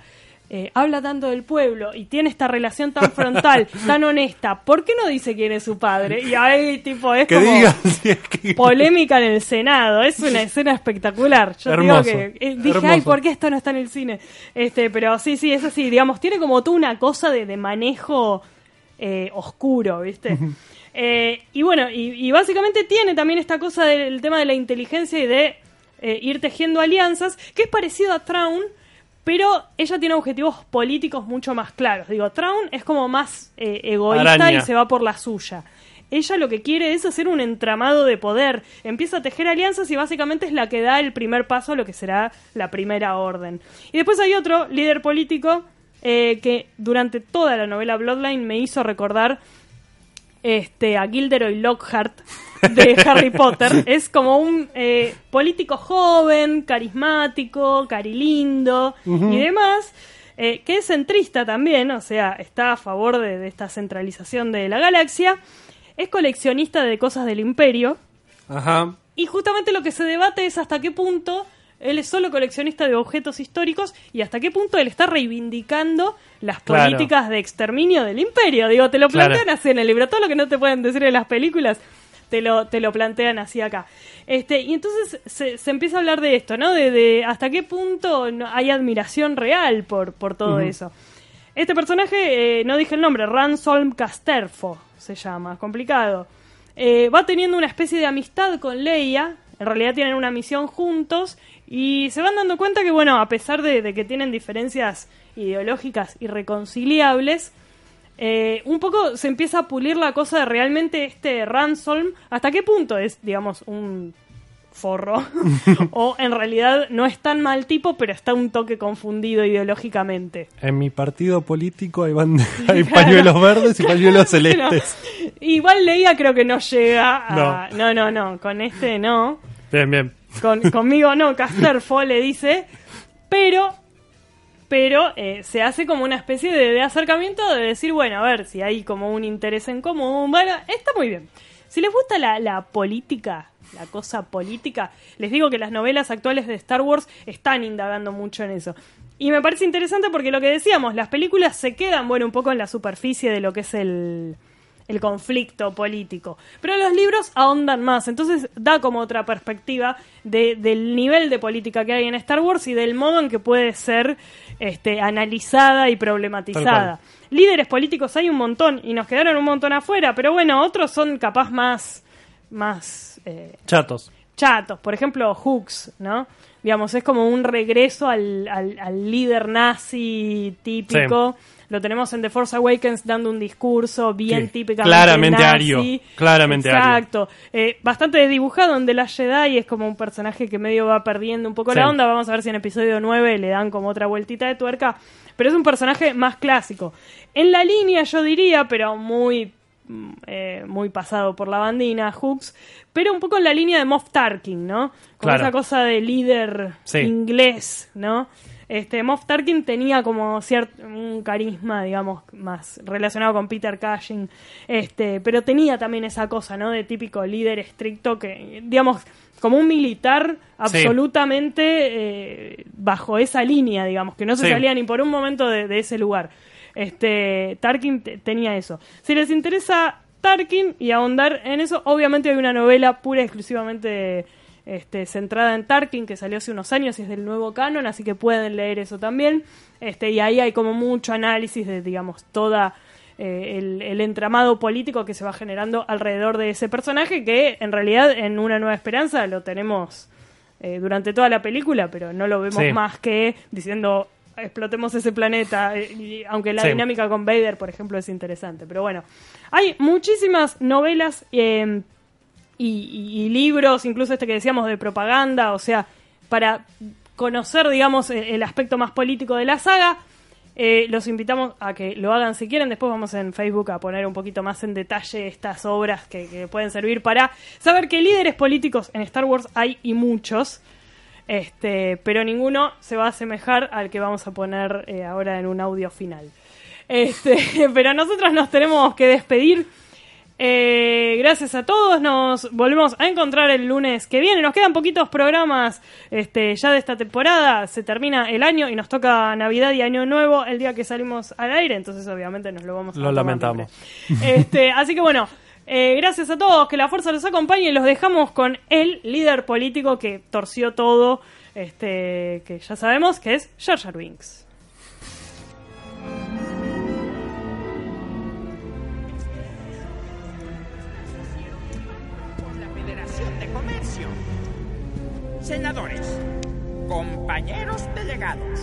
eh, habla tanto del pueblo y tiene esta relación tan frontal, [laughs] tan honesta, ¿por qué no dice quién es su padre? Y ahí, tipo, es Que como digan [laughs] si es que- polémica en el Senado. Es una escena espectacular. Yo Hermoso, digo que eh, dije, hermoso. ay, ¿por qué esto no está en el cine? Este, pero sí, sí, es así. Digamos, tiene como tú una cosa de, de manejo eh, oscuro, ¿viste? Eh, y bueno, y, y básicamente tiene también esta cosa del tema de la inteligencia y de eh, ir tejiendo alianzas, que es parecido a Traun, pero ella tiene objetivos políticos mucho más claros. Digo, Traun es como más eh, egoísta Araña. y se va por la suya. Ella lo que quiere es hacer un entramado de poder. Empieza a tejer alianzas y básicamente es la que da el primer paso a lo que será la primera orden. Y después hay otro líder político eh, que durante toda la novela Bloodline me hizo recordar este, a Gilderoy Lockhart de [laughs] Harry Potter. Es como un eh, político joven, carismático, carilindo y demás, eh, que es centrista también, o sea, está a favor de, de esta centralización de la galaxia. Es coleccionista de cosas del imperio. Ajá. Y justamente lo que se debate es hasta qué punto él es solo coleccionista de objetos históricos y hasta qué punto él está reivindicando las Claro. políticas de exterminio del imperio. Digo, te lo Claro. plantean así en el libro, todo lo que no te pueden decir en las películas. Te lo, te lo plantean así acá. Este, y entonces se, se empieza a hablar de esto, ¿no? De, de hasta qué punto no- hay admiración real por, por todo eso. Este personaje, eh, no dije el nombre, Ransolm Casterfo se llama, complicado. Eh, va teniendo una especie de amistad con Leia, en realidad tienen una misión juntos y se van dando cuenta que, bueno, a pesar de, de que tienen diferencias ideológicas irreconciliables, eh, un poco se empieza a pulir la cosa de realmente este Ransolm, hasta qué punto es, digamos, un forro, [laughs] o en realidad no es tan mal tipo, pero está un toque confundido ideológicamente. En mi partido político hay, [laughs] hay pañuelos verdes y pañuelos [laughs] celestes. Igual Leia creo que no llega a... No, no, no, con este no. Bien, bien. Con, conmigo no, Casterfo le dice, pero, pero eh, se hace como una especie de, acercamiento de decir, bueno, a ver, si hay como un interés en común, está muy bien. Si les gusta la política, la cosa política, les digo que las novelas actuales de Star Wars están indagando mucho en eso. Y me parece interesante porque lo que decíamos, las películas se quedan, bueno, un poco en la superficie de lo que es el, el conflicto político. Pero los libros ahondan más, entonces da como otra perspectiva de- del nivel de política que hay en Star Wars y del modo en que puede ser este, analizada y problematizada. Líderes políticos hay un montón y nos quedaron un montón afuera, pero bueno, otros son capaz más, más eh, Chatos. chatos. Por ejemplo, Hooks, ¿no? Digamos, es como un regreso al, al- al líder nazi típico. Lo tenemos en The Force Awakens dando un discurso bien Sí, típicamente claramente nazi. ario, claramente ario. Exacto. Eh, bastante desdibujado en The Last Jedi es como un personaje que medio va perdiendo un poco Sí. la onda. Vamos a ver si en episodio 9 le dan como otra vueltita de tuerca. Pero es un personaje más clásico. En la línea, yo diría, pero muy mm, eh, muy pasado por la bandina, Hooks, pero un poco en la línea de Moff Tarkin, ¿no? Con Claro. esa cosa de líder Sí. inglés, ¿no? Este, Moff Tarkin tenía como cierto un carisma, digamos, más relacionado con Peter Cushing, este, pero tenía también esa cosa, ¿no? De típico líder estricto que, digamos, como un militar absolutamente eh, bajo esa línea, digamos, que no se Sí. salía ni por un momento de, de ese lugar. Este, Tarkin te- tenía eso. Si les interesa Tarkin y ahondar en eso, obviamente hay una novela pura y exclusivamente este, centrada en Tarkin que salió hace unos años y es del nuevo canon, así que pueden leer eso también. Este, y ahí hay como mucho análisis de, digamos, toda eh, el, el entramado político que se va generando alrededor de ese personaje que en realidad en Una Nueva Esperanza lo tenemos eh, durante toda la película, pero no lo vemos Sí. más que diciendo explotemos ese planeta, eh, y- aunque la Sí. dinámica con Vader, por ejemplo, es interesante. Pero bueno, hay muchísimas novelas eh, y, y- libros, incluso este que decíamos de propaganda, o sea, para conocer, digamos, eh, el aspecto más político de la saga. Eh, los invitamos a que lo hagan si quieren. Después vamos en Facebook a poner un poquito más en detalle estas obras que, que pueden servir para saber que líderes políticos en Star Wars hay y muchos. Este, pero ninguno se va a asemejar al que vamos a poner eh, ahora en un audio final. Este, [laughs] pero nosotros nos tenemos que despedir. Eh, gracias a todos. Nos volvemos a encontrar el lunes que viene. Nos quedan poquitos programas este, ya de esta temporada. Se termina el año y nos toca Navidad y Año Nuevo el día que salimos al aire. Entonces, obviamente, nos lo vamos a Lo lamentamos. libre. Este, así que bueno. eh, gracias a todos, que la fuerza los acompañe y los dejamos con el líder político que torció todo, este, que ya sabemos que es Jar Jar Senadores, compañeros delegados,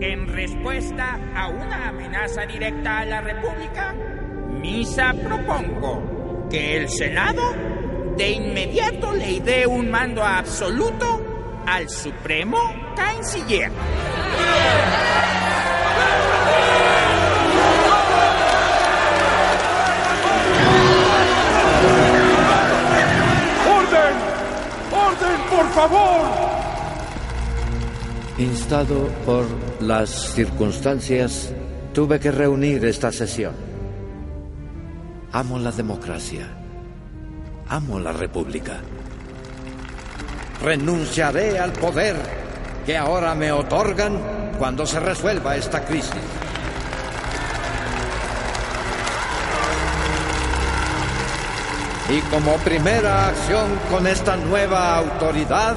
en respuesta a una amenaza directa a la República, misa propongo que el Senado de inmediato le dé un mando absoluto al Supremo Canciller. Por las circunstancias, tuve que reunir esta sesión. Amo la democracia. Amo la república. Renunciaré al poder que ahora me otorgan cuando se resuelva esta crisis. Y como primera acción con esta nueva autoridad,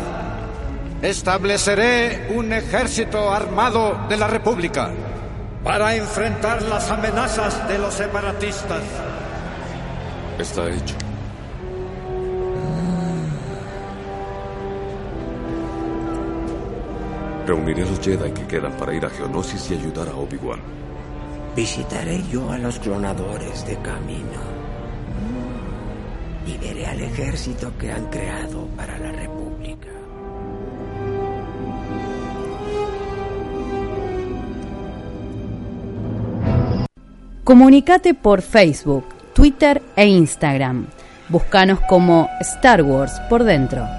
estableceré un ejército armado de la República para enfrentar las amenazas de los separatistas. Está hecho. Reuniré a los Jedi que quedan para ir a Geonosis y ayudar a Obi-Wan. Visitaré yo a los clonadores de camino. Y veré al ejército que han creado para la República. Comunicate por Facebook, Twitter e Instagram. Búscanos como Star Wars por dentro.